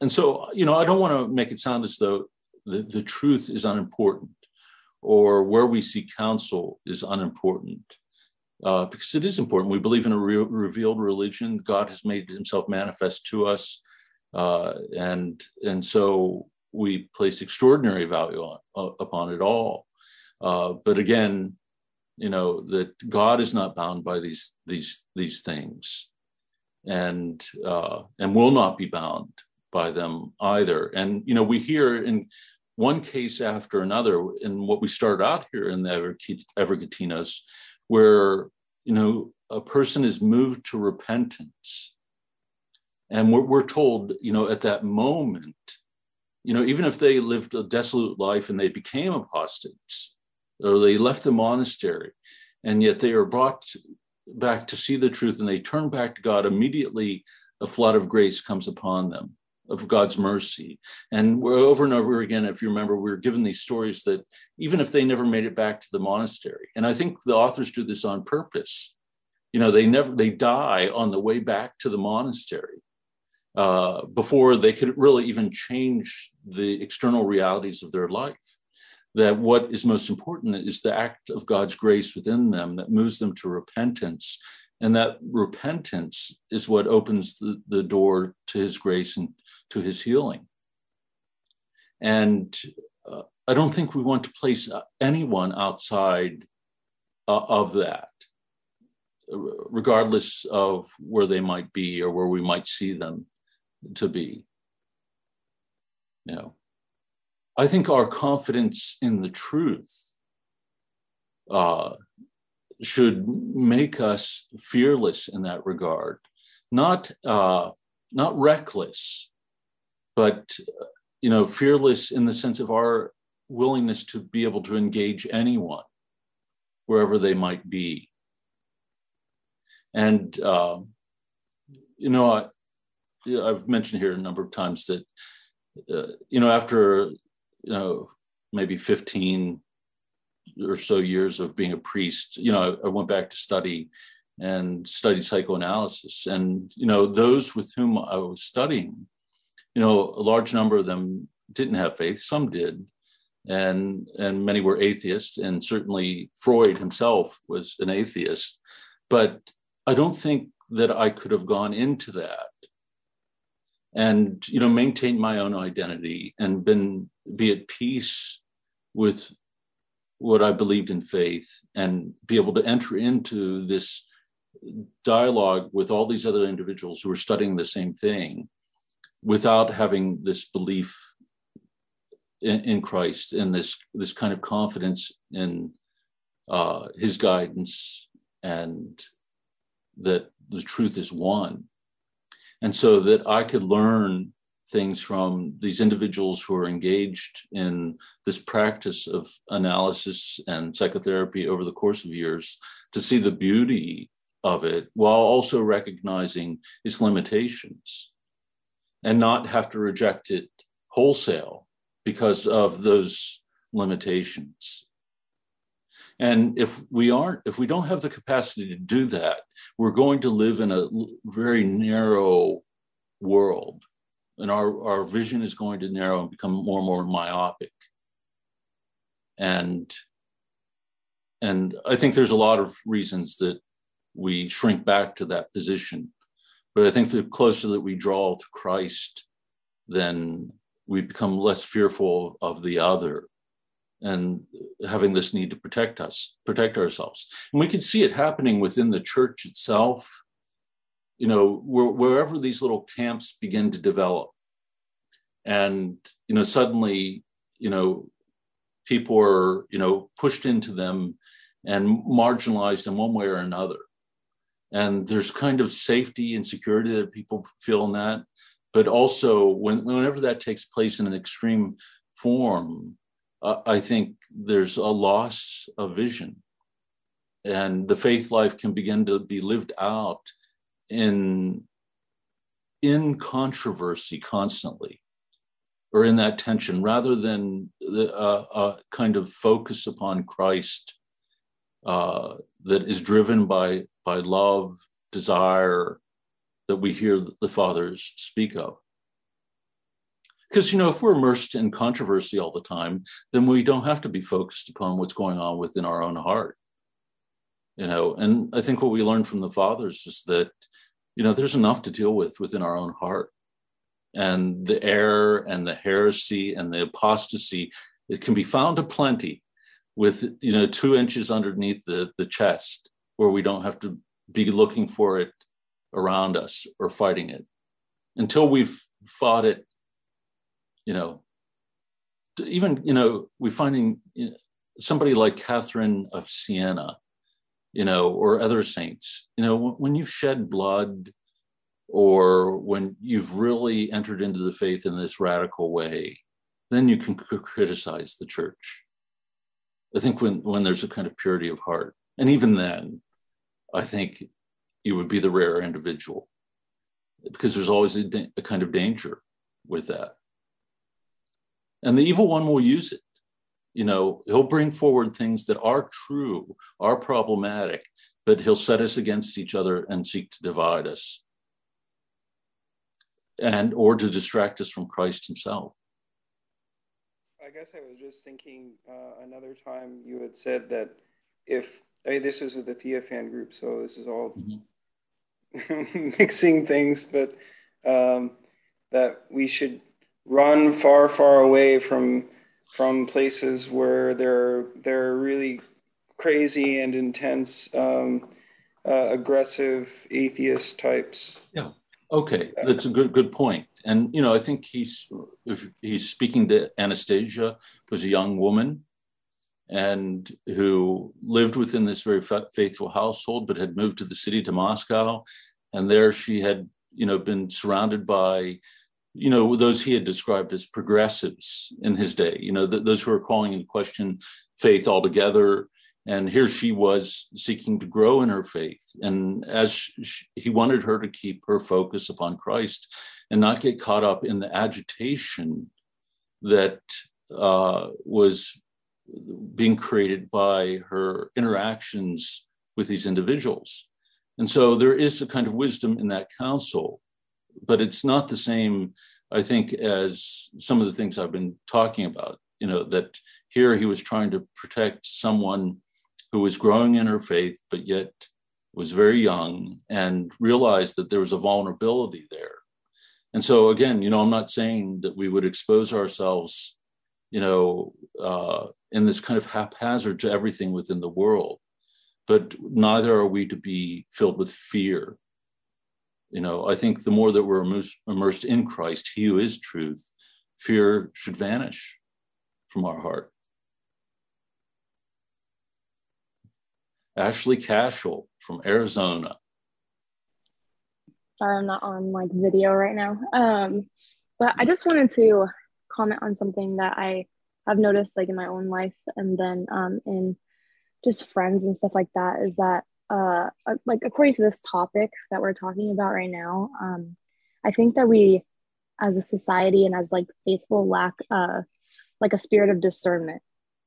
Speaker 2: and so you know, I don't want to make it sound as though the, the truth is unimportant or where we see counsel is unimportant. Uh, because it is important. We believe in a re- revealed religion. God has made himself manifest to us. Uh, and, and so we place extraordinary value on, uh, upon it all. Uh, but again, you know, that God is not bound by these, these, these things and, uh, and will not be bound by them either. And, you know, we hear in one case after another in what we started out here in the Evergetinos, where you know a person is moved to repentance, and we're, we're told, you know, at that moment, you know, even if they lived a desolate life and they became apostates, or they left the monastery, and yet they are brought back to see the truth and they turn back to God immediately, a flood of grace comes upon them of God's mercy. And we're over and over again, if you remember, we are given these stories that even if they never made it back to the monastery, and I think the authors do this on purpose. You know, they never they die on the way back to the monastery uh, before they could really even change the external realities of their life. That what is most important is the act of God's grace within them that moves them to repentance and that repentance is what opens the, the door to his grace and to his healing. And uh, I don't think we want to place uh, anyone outside uh, of that, regardless of where they might be or where we might see them to be. You know, I think our confidence in the truth uh, should make us fearless in that regard, not uh, not reckless, but you know, fearless in the sense of our willingness to be able to engage anyone, wherever they might be. And uh, you know, I, I've mentioned here a number of times that uh, you know, after you know maybe 15 or so years of being a priest, you know, I, went back to study and studied psychoanalysis. And, you know, those with whom I was studying, you know, a large number of them didn't have faith, some did. And, and many were atheists, and certainly Freud himself was an atheist. But I don't think that I could have gone into that and you know maintained my own identity and been be at peace with what I believed in faith and be able to enter into this dialogue with all these other individuals who are studying the same thing without having this belief in, in Christ and this this kind of confidence in uh, His guidance and that the truth is one, and so that I could learn things from these individuals who are engaged in this practice of analysis and psychotherapy over the course of years to see the beauty of it while also recognizing its limitations and not have to reject it wholesale because of those limitations. And if we aren't, if we don't have the capacity to do that, we're going to live in a very narrow world and our, our vision is going to narrow and become more and more myopic. And and I think there's a lot of reasons that we shrink back to that position. But I think the closer that we draw to Christ, then we become less fearful of the other and having this need to protect us, protect ourselves. And we can see it happening within the church itself, you know, wherever these little camps begin to develop. And, you know, suddenly, you know, people are, you know, pushed into them and marginalized in one way or another. And there's kind of safety and security that people feel in that. But also, when, whenever that takes place in an extreme form, uh, I think there's a loss of vision. And the faith life can begin to be lived out in, in controversy constantly or in that tension rather than the uh, uh, kind of focus upon Christ uh, that is driven by by love, desire that we hear the fathers speak of. Because you know, if we're immersed in controversy all the time, then we don't have to be focused upon what's going on within our own heart. You know, and I think what we learned from the fathers is that you know there's enough to deal with within our own heart. And the error and the heresy and the apostasy it can be found aplenty with you know two inches underneath the, the chest where we don't have to be looking for it around us or fighting it. Until we've fought it you know even you know we finding you know, somebody like catherine of siena you know or other saints you know when you've shed blood or when you've really entered into the faith in this radical way then you can criticize the church I think when when there's a kind of purity of heart, and even then, I think you would be the rare individual because there's always a, a kind of danger with that. And the evil one will use it. You know, he'll bring forward things that are true, are problematic, but he'll set us against each other and seek to divide us and or to distract us from Christ himself.
Speaker 8: I guess I was just thinking uh, another time you had said that if I mean, this was with the Theophan group, so this is all mm-hmm. <laughs> mixing things, but um, that we should run far, far away from from places where they're they're really crazy and intense, um, uh, aggressive atheist types.
Speaker 2: Yeah. Okay, that's a good good point. And you know, I think he's he's speaking to Anastasia, who's a young woman, and who lived within this very faithful household, but had moved to the city to Moscow, and there she had you know been surrounded by you know those he had described as progressives in his day you know th- those who are calling into question faith altogether. And here she was seeking to grow in her faith. And as she, he wanted her to keep her focus upon christ and not get caught up in the agitation that uh, was being created by her interactions with these individuals. And so there is a kind of wisdom in that counsel but it's not the same i think as some of the things i've been talking about you know that here he was trying to protect someone who was growing in her faith, but yet was very young and realized that there was a vulnerability there. And so, again, you know, I'm not saying that we would expose ourselves, you know, uh, in this kind of haphazard to everything within the world, but neither are we to be filled with fear. You know, I think the more that we're immersed in Christ, He who is truth, fear should vanish from our heart. Ashley Cashel from Arizona.
Speaker 9: Sorry, I'm not on like video right now. Um, but I just wanted to comment on something that I have noticed like in my own life and then um, in just friends and stuff like that is that uh, like according to this topic that we're talking about right now, um, I think that we as a society and as like faithful lack uh, like a spirit of discernment.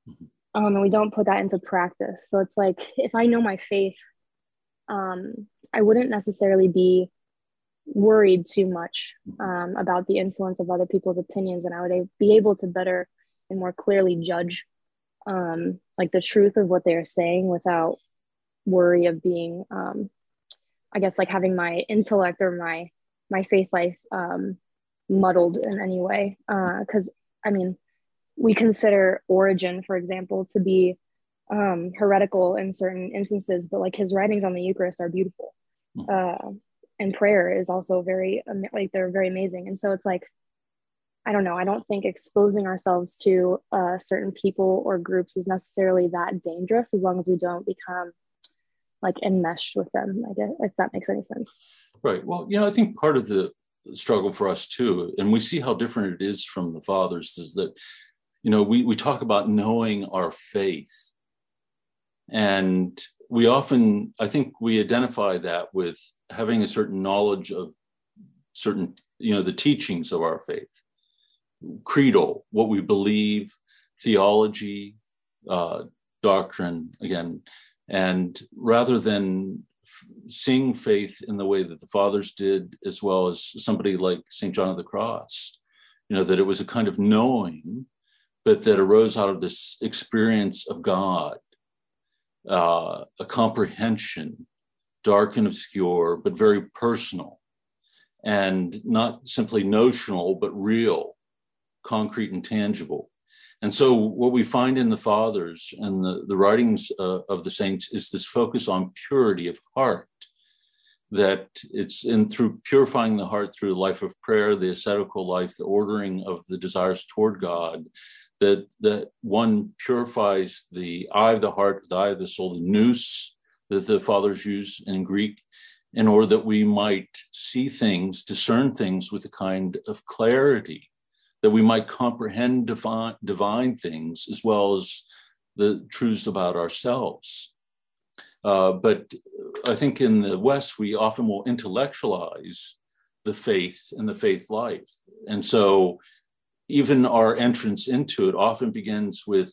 Speaker 9: Mm-hmm um, and we don't put that into practice. So it's like if I know my faith, um, I wouldn't necessarily be worried too much um, about the influence of other people's opinions, and I would be able to better and more clearly judge um, like the truth of what they're saying without worry of being, um, I guess, like having my intellect or my my faith life um, muddled in any way. Because uh, I mean, we consider Origen for example, to be um, heretical in certain instances, but like his writings on the Eucharist are beautiful. Hmm. Uh, and prayer is also very like they're very amazing. And so it's like I don't know. I don't think exposing ourselves to uh, certain people or groups is necessarily that dangerous as long as we don't become like enmeshed with them. I guess if that makes any sense.
Speaker 2: Right. Well, you know, I think part of the struggle for us too, and we see how different it is from the fathers, is that you know we we talk about knowing our faith, and we often I think we identify that with having a certain knowledge of certain you know the teachings of our faith creedal, what we believe, theology, uh, doctrine, again. And rather than seeing faith in the way that the fathers did, as well as somebody like St. John of the Cross, you know, that it was a kind of knowing, but that arose out of this experience of God, uh, a comprehension, dark and obscure, but very personal, and not simply notional, but real concrete and tangible. And so, what we find in the fathers and the, the writings uh, of the saints is this focus on purity of heart. That it's in through purifying the heart through life of prayer, the ascetical life, the ordering of the desires toward God, that that one purifies the eye of the heart, the eye of the soul, the nous that the fathers use in Greek, in order that we might see things, discern things with a kind of clarity that we might comprehend divine, divine things as well as the truths about ourselves. Uh, but I think in the West, we often will intellectualize the faith and the faith life. And so even our entrance into it often begins with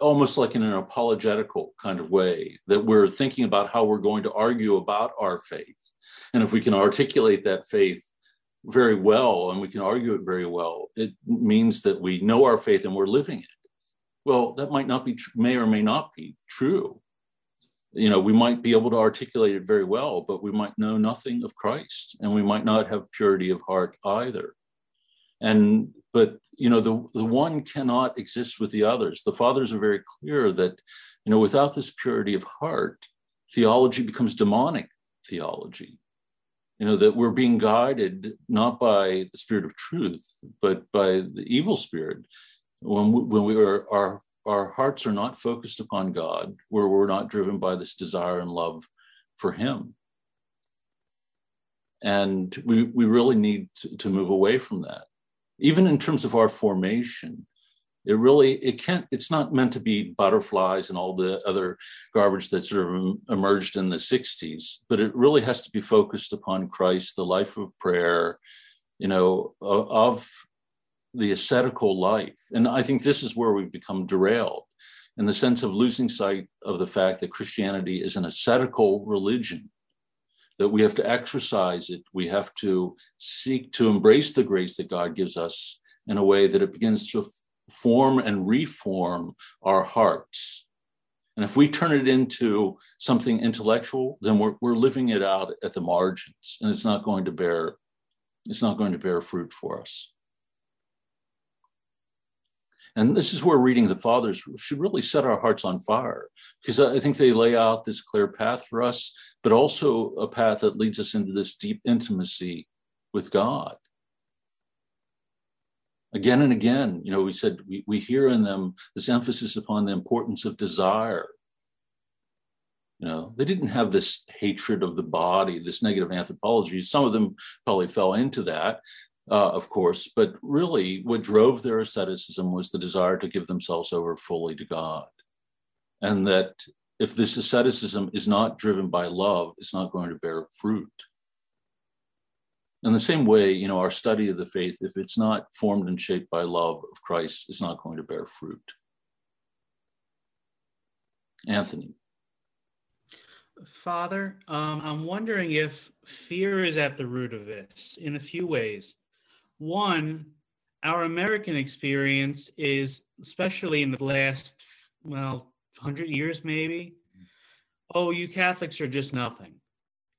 Speaker 2: almost like in an apologetical kind of way that we're thinking about how we're going to argue about our faith. And if we can articulate that faith very well and we can argue it very well, it means that we know our faith and we're living it. Well, that might not be, may or may not be true. You know, we might be able to articulate it very well, but we might know nothing of Christ and we might not have purity of heart either. And, but, you know, the, the one cannot exist with the others. The fathers are very clear that, you know, without this purity of heart, theology becomes demonic theology you know that we're being guided not by the spirit of truth but by the evil spirit. When we, when we are our our hearts are not focused upon god where we're not driven by this desire and love for him. And we we really need to, to move away from that. Even in terms of our formation it really it can't it's not meant to be butterflies and all the other garbage that sort of emerged in the 60s but it really has to be focused upon christ the life of prayer you know of the ascetical life. And i think this is where we've become derailed in the sense of losing sight of the fact that christianity is an ascetical religion that we have to exercise it. We have to seek to embrace the grace that god gives us in a way that it begins to form and reform our hearts. And if we turn it into something intellectual, then we're, we're living it out at the margins and it's not going to bear, it's not going to bear fruit for us. And this is where reading the fathers should really set our hearts on fire because I think they lay out this clear path for us, but also a path that leads us into this deep intimacy with God again and again, you know, we said we, we hear in them this emphasis upon the importance of desire. You know, they didn't have this hatred of the body, this negative anthropology. Some of them probably fell into that, uh, of course, but really what drove their asceticism was the desire to give themselves over fully to God. And that if this asceticism is not driven by love, it's not going to bear fruit. In the same way, you know, our study of the faith, if it's not formed and shaped by love of Christ, is not going to bear fruit. Anthony.
Speaker 6: Father, um, I'm wondering if fear is at the root of this in a few ways. One, our American experience is, especially in the last well, 100 years maybe. Oh, you Catholics are just nothing.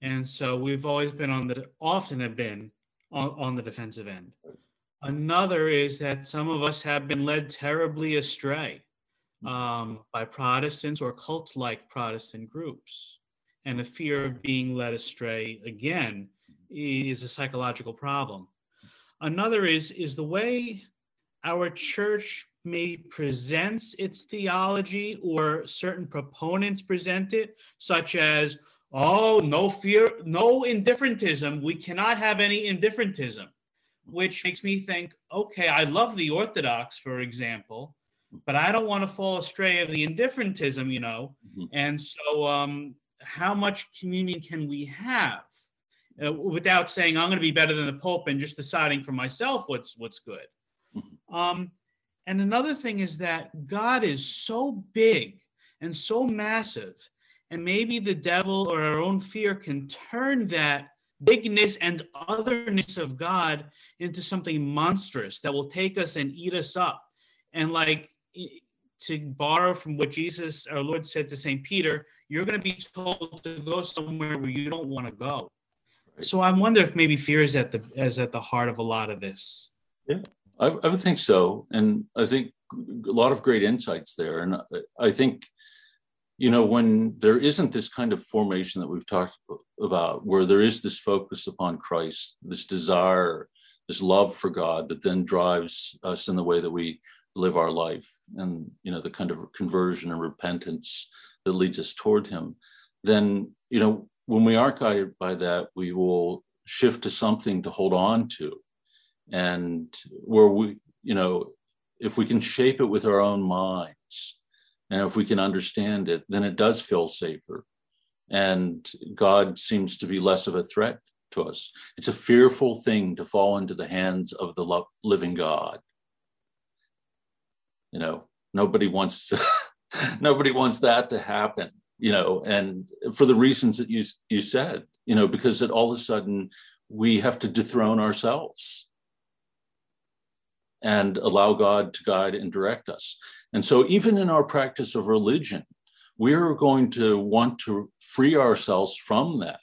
Speaker 6: And so we've always been on the, often have been on, on the defensive end. Another is that some of us have been led terribly astray um, by Protestants or cult like Protestant groups. And the fear of being led astray again is a psychological problem. Another is, is the way our church may presents its theology or certain proponents present it, such as, oh, no fear, no indifferentism. We cannot have any indifferentism, which makes me think, okay, I love the Orthodox, for example, but I don't want to fall astray of the indifferentism, you know. Mm-hmm. And so, um, how much communion can we have uh, without saying I'm going to be better than the Pope and just deciding for myself what's what's good? Mm-hmm. Um, and another thing is that God is so big and so massive, and maybe the devil or our own fear can turn that bigness and otherness of God into something monstrous that will take us and eat us up. And like to borrow from what Jesus, our Lord, said to St. Peter, you're going to be told to go somewhere where you don't want to go. So I wonder if maybe fear is at the is at the heart of a lot of this.
Speaker 2: Yeah, I, I would think so, and I think a lot of great insights there. And I think, you know, when there isn't this kind of formation that we've talked about, where there is this focus upon Christ, this desire, this love for God that then drives us in the way that we live our life, and you know, the kind of conversion and repentance that leads us toward Him, then you know, when we are guided by that, we will shift to something to hold on to. And where we you know if we can shape it with our own minds and if we can understand it then it does feel safer. And god seems to be less of a threat to us. It's a fearful thing to fall into the hands of the living god. You know nobody wants to <laughs> nobody wants that to happen you know and for the reasons that you you said you know because it all of a sudden we have to dethrone ourselves and allow God to guide and direct us. And so, even in our practice of religion, we are going to want to free ourselves from that.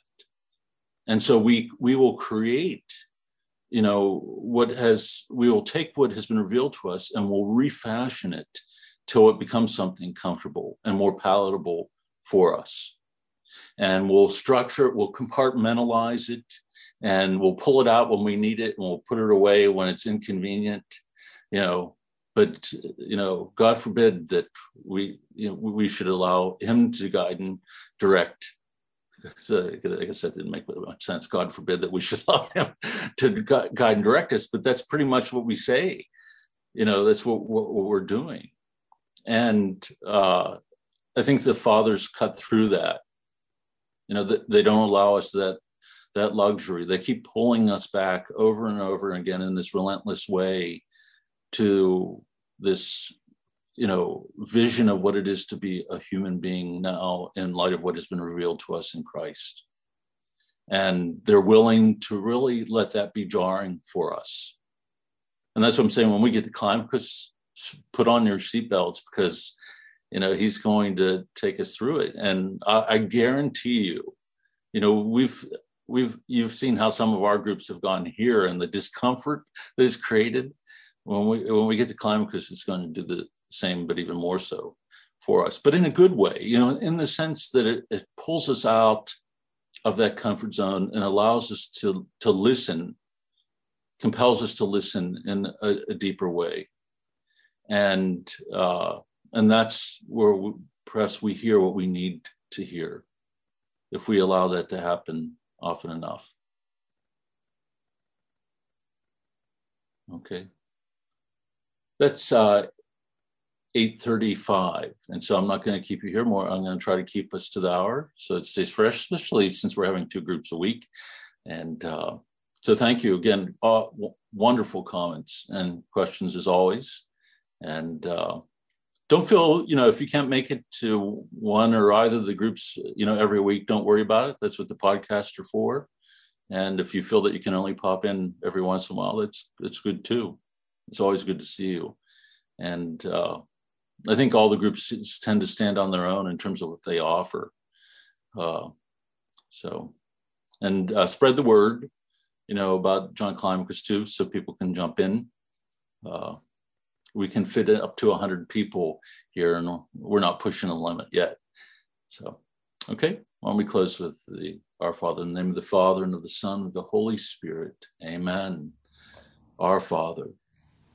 Speaker 2: And so, we, we will create, you know, what has, we will take what has been revealed to us and we'll refashion it till it becomes something comfortable and more palatable for us. And we'll structure it, we'll compartmentalize it, and we'll pull it out when we need it, and we'll put it away when it's inconvenient you know but you know god forbid that we you know we should allow him to guide and direct so I guess that didn't make much sense. God forbid that we should <laughs> allow him to guide and direct us, but that's pretty much what we say. You know, that's what, what, what we're doing. And uh, I think the fathers cut through that. You know, they don't allow us that that luxury. They keep pulling us back over and over again in this relentless way to this you know vision of what it is to be a human being now in light of what has been revealed to us in christ. And they're willing to really let that be jarring for us. And that's what i'm saying. When we get to Climacus put on your seatbelts because you know he's going to take us through it. And I, I guarantee you you know we've we've you've seen how some of our groups have gone here and the discomfort that is created when we when we get to Climacus, it's going to do the same, but even more so for us, but in a good way, you know, in the sense that it, it pulls us out of that comfort zone and allows us to to listen, compels us to listen in a, a deeper way, and uh, and that's where we, perhaps we hear what we need to hear, if we allow that to happen often enough. Okay that's uh, 8.35 and so i'm not going to keep you here more. I'm going to try to keep us to the hour so it stays fresh especially since we're having two groups a week. And uh, so thank you again. Uh, w- wonderful comments and questions as always. And uh, don't feel you know if you can't make it to one or either of the groups you know every week don't worry about it. That's what the podcasts are for. And if you feel that you can only pop in every once in a while it's it's good too it's always good to see you. And uh, I think all the groups tend to stand on their own in terms of what they offer. Uh, so, and uh, spread the word, you know, about John Climacus too, so people can jump in. Uh, we can fit up to 100 people here, and we're not pushing the limit yet. So, okay, why don't we close with the Our Father, in the name of the Father, and of the Son, and of the Holy Spirit. Amen. Our Father,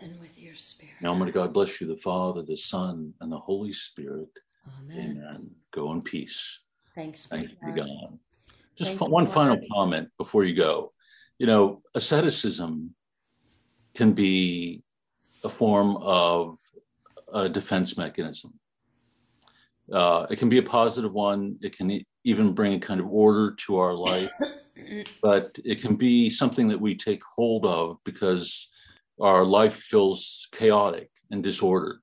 Speaker 10: And with your spirit.
Speaker 2: Now, may God bless you, the Father, the Son, and the Holy Spirit. Amen. Amen. Go in peace.
Speaker 10: Thanks
Speaker 2: Thank you, God. Just Thank one final comment before you go. You know, asceticism can be a form of a defense mechanism. Uh, it can be a positive one. It can even bring a kind of order to our life, <coughs> but it can be something that we take hold of because our life feels chaotic and disordered.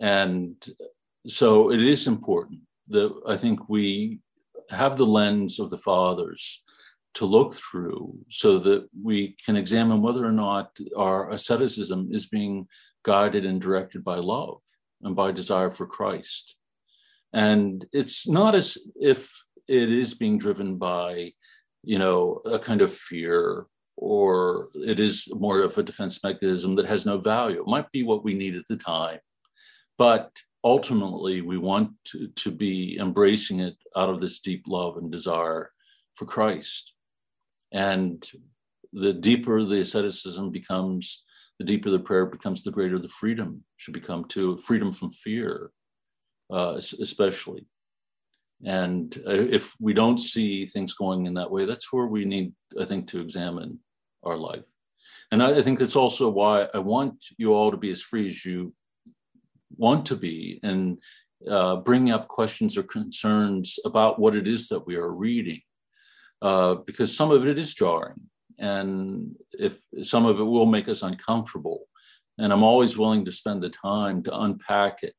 Speaker 2: And so it is important that I think we have the lens of the fathers to look through so that we can examine whether or not our asceticism is being guided and directed by love and by desire for Christ. And it's not as if it is being driven by, you know, a kind of fear or it is more of a defense mechanism that has no value. It might be what we need at the time, but ultimately we want to, to be embracing it out of this deep love and desire for Christ. And the deeper the asceticism becomes, the deeper the prayer becomes, the greater the freedom should become to freedom from fear, uh, especially. And uh, if we don't see things going in that way, that's where we need, I think, to examine our life. And I, think that's also why I want you all to be as free as you want to be and uh, bringing up questions or concerns about what it is that we are reading, uh, because some of it is jarring, and if some of it will make us uncomfortable, and I'm always willing to spend the time to unpack it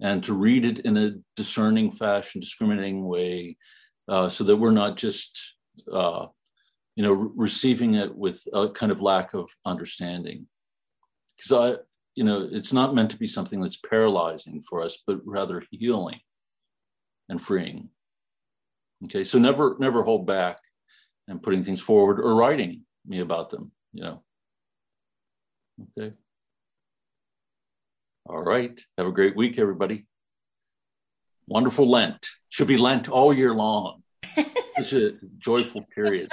Speaker 2: and to read it in a discerning fashion, discriminating way, uh, so that we're not just, uh, you know, re- receiving it with a kind of lack of understanding. Because I, you know, it's not meant to be something that's paralyzing for us, but rather healing and freeing. Okay, so never, never hold back and putting things forward or writing me about them. You know. Okay. All right. Have a great week, everybody. Wonderful Lent. Should be Lent all year long. <laughs> It's a joyful period.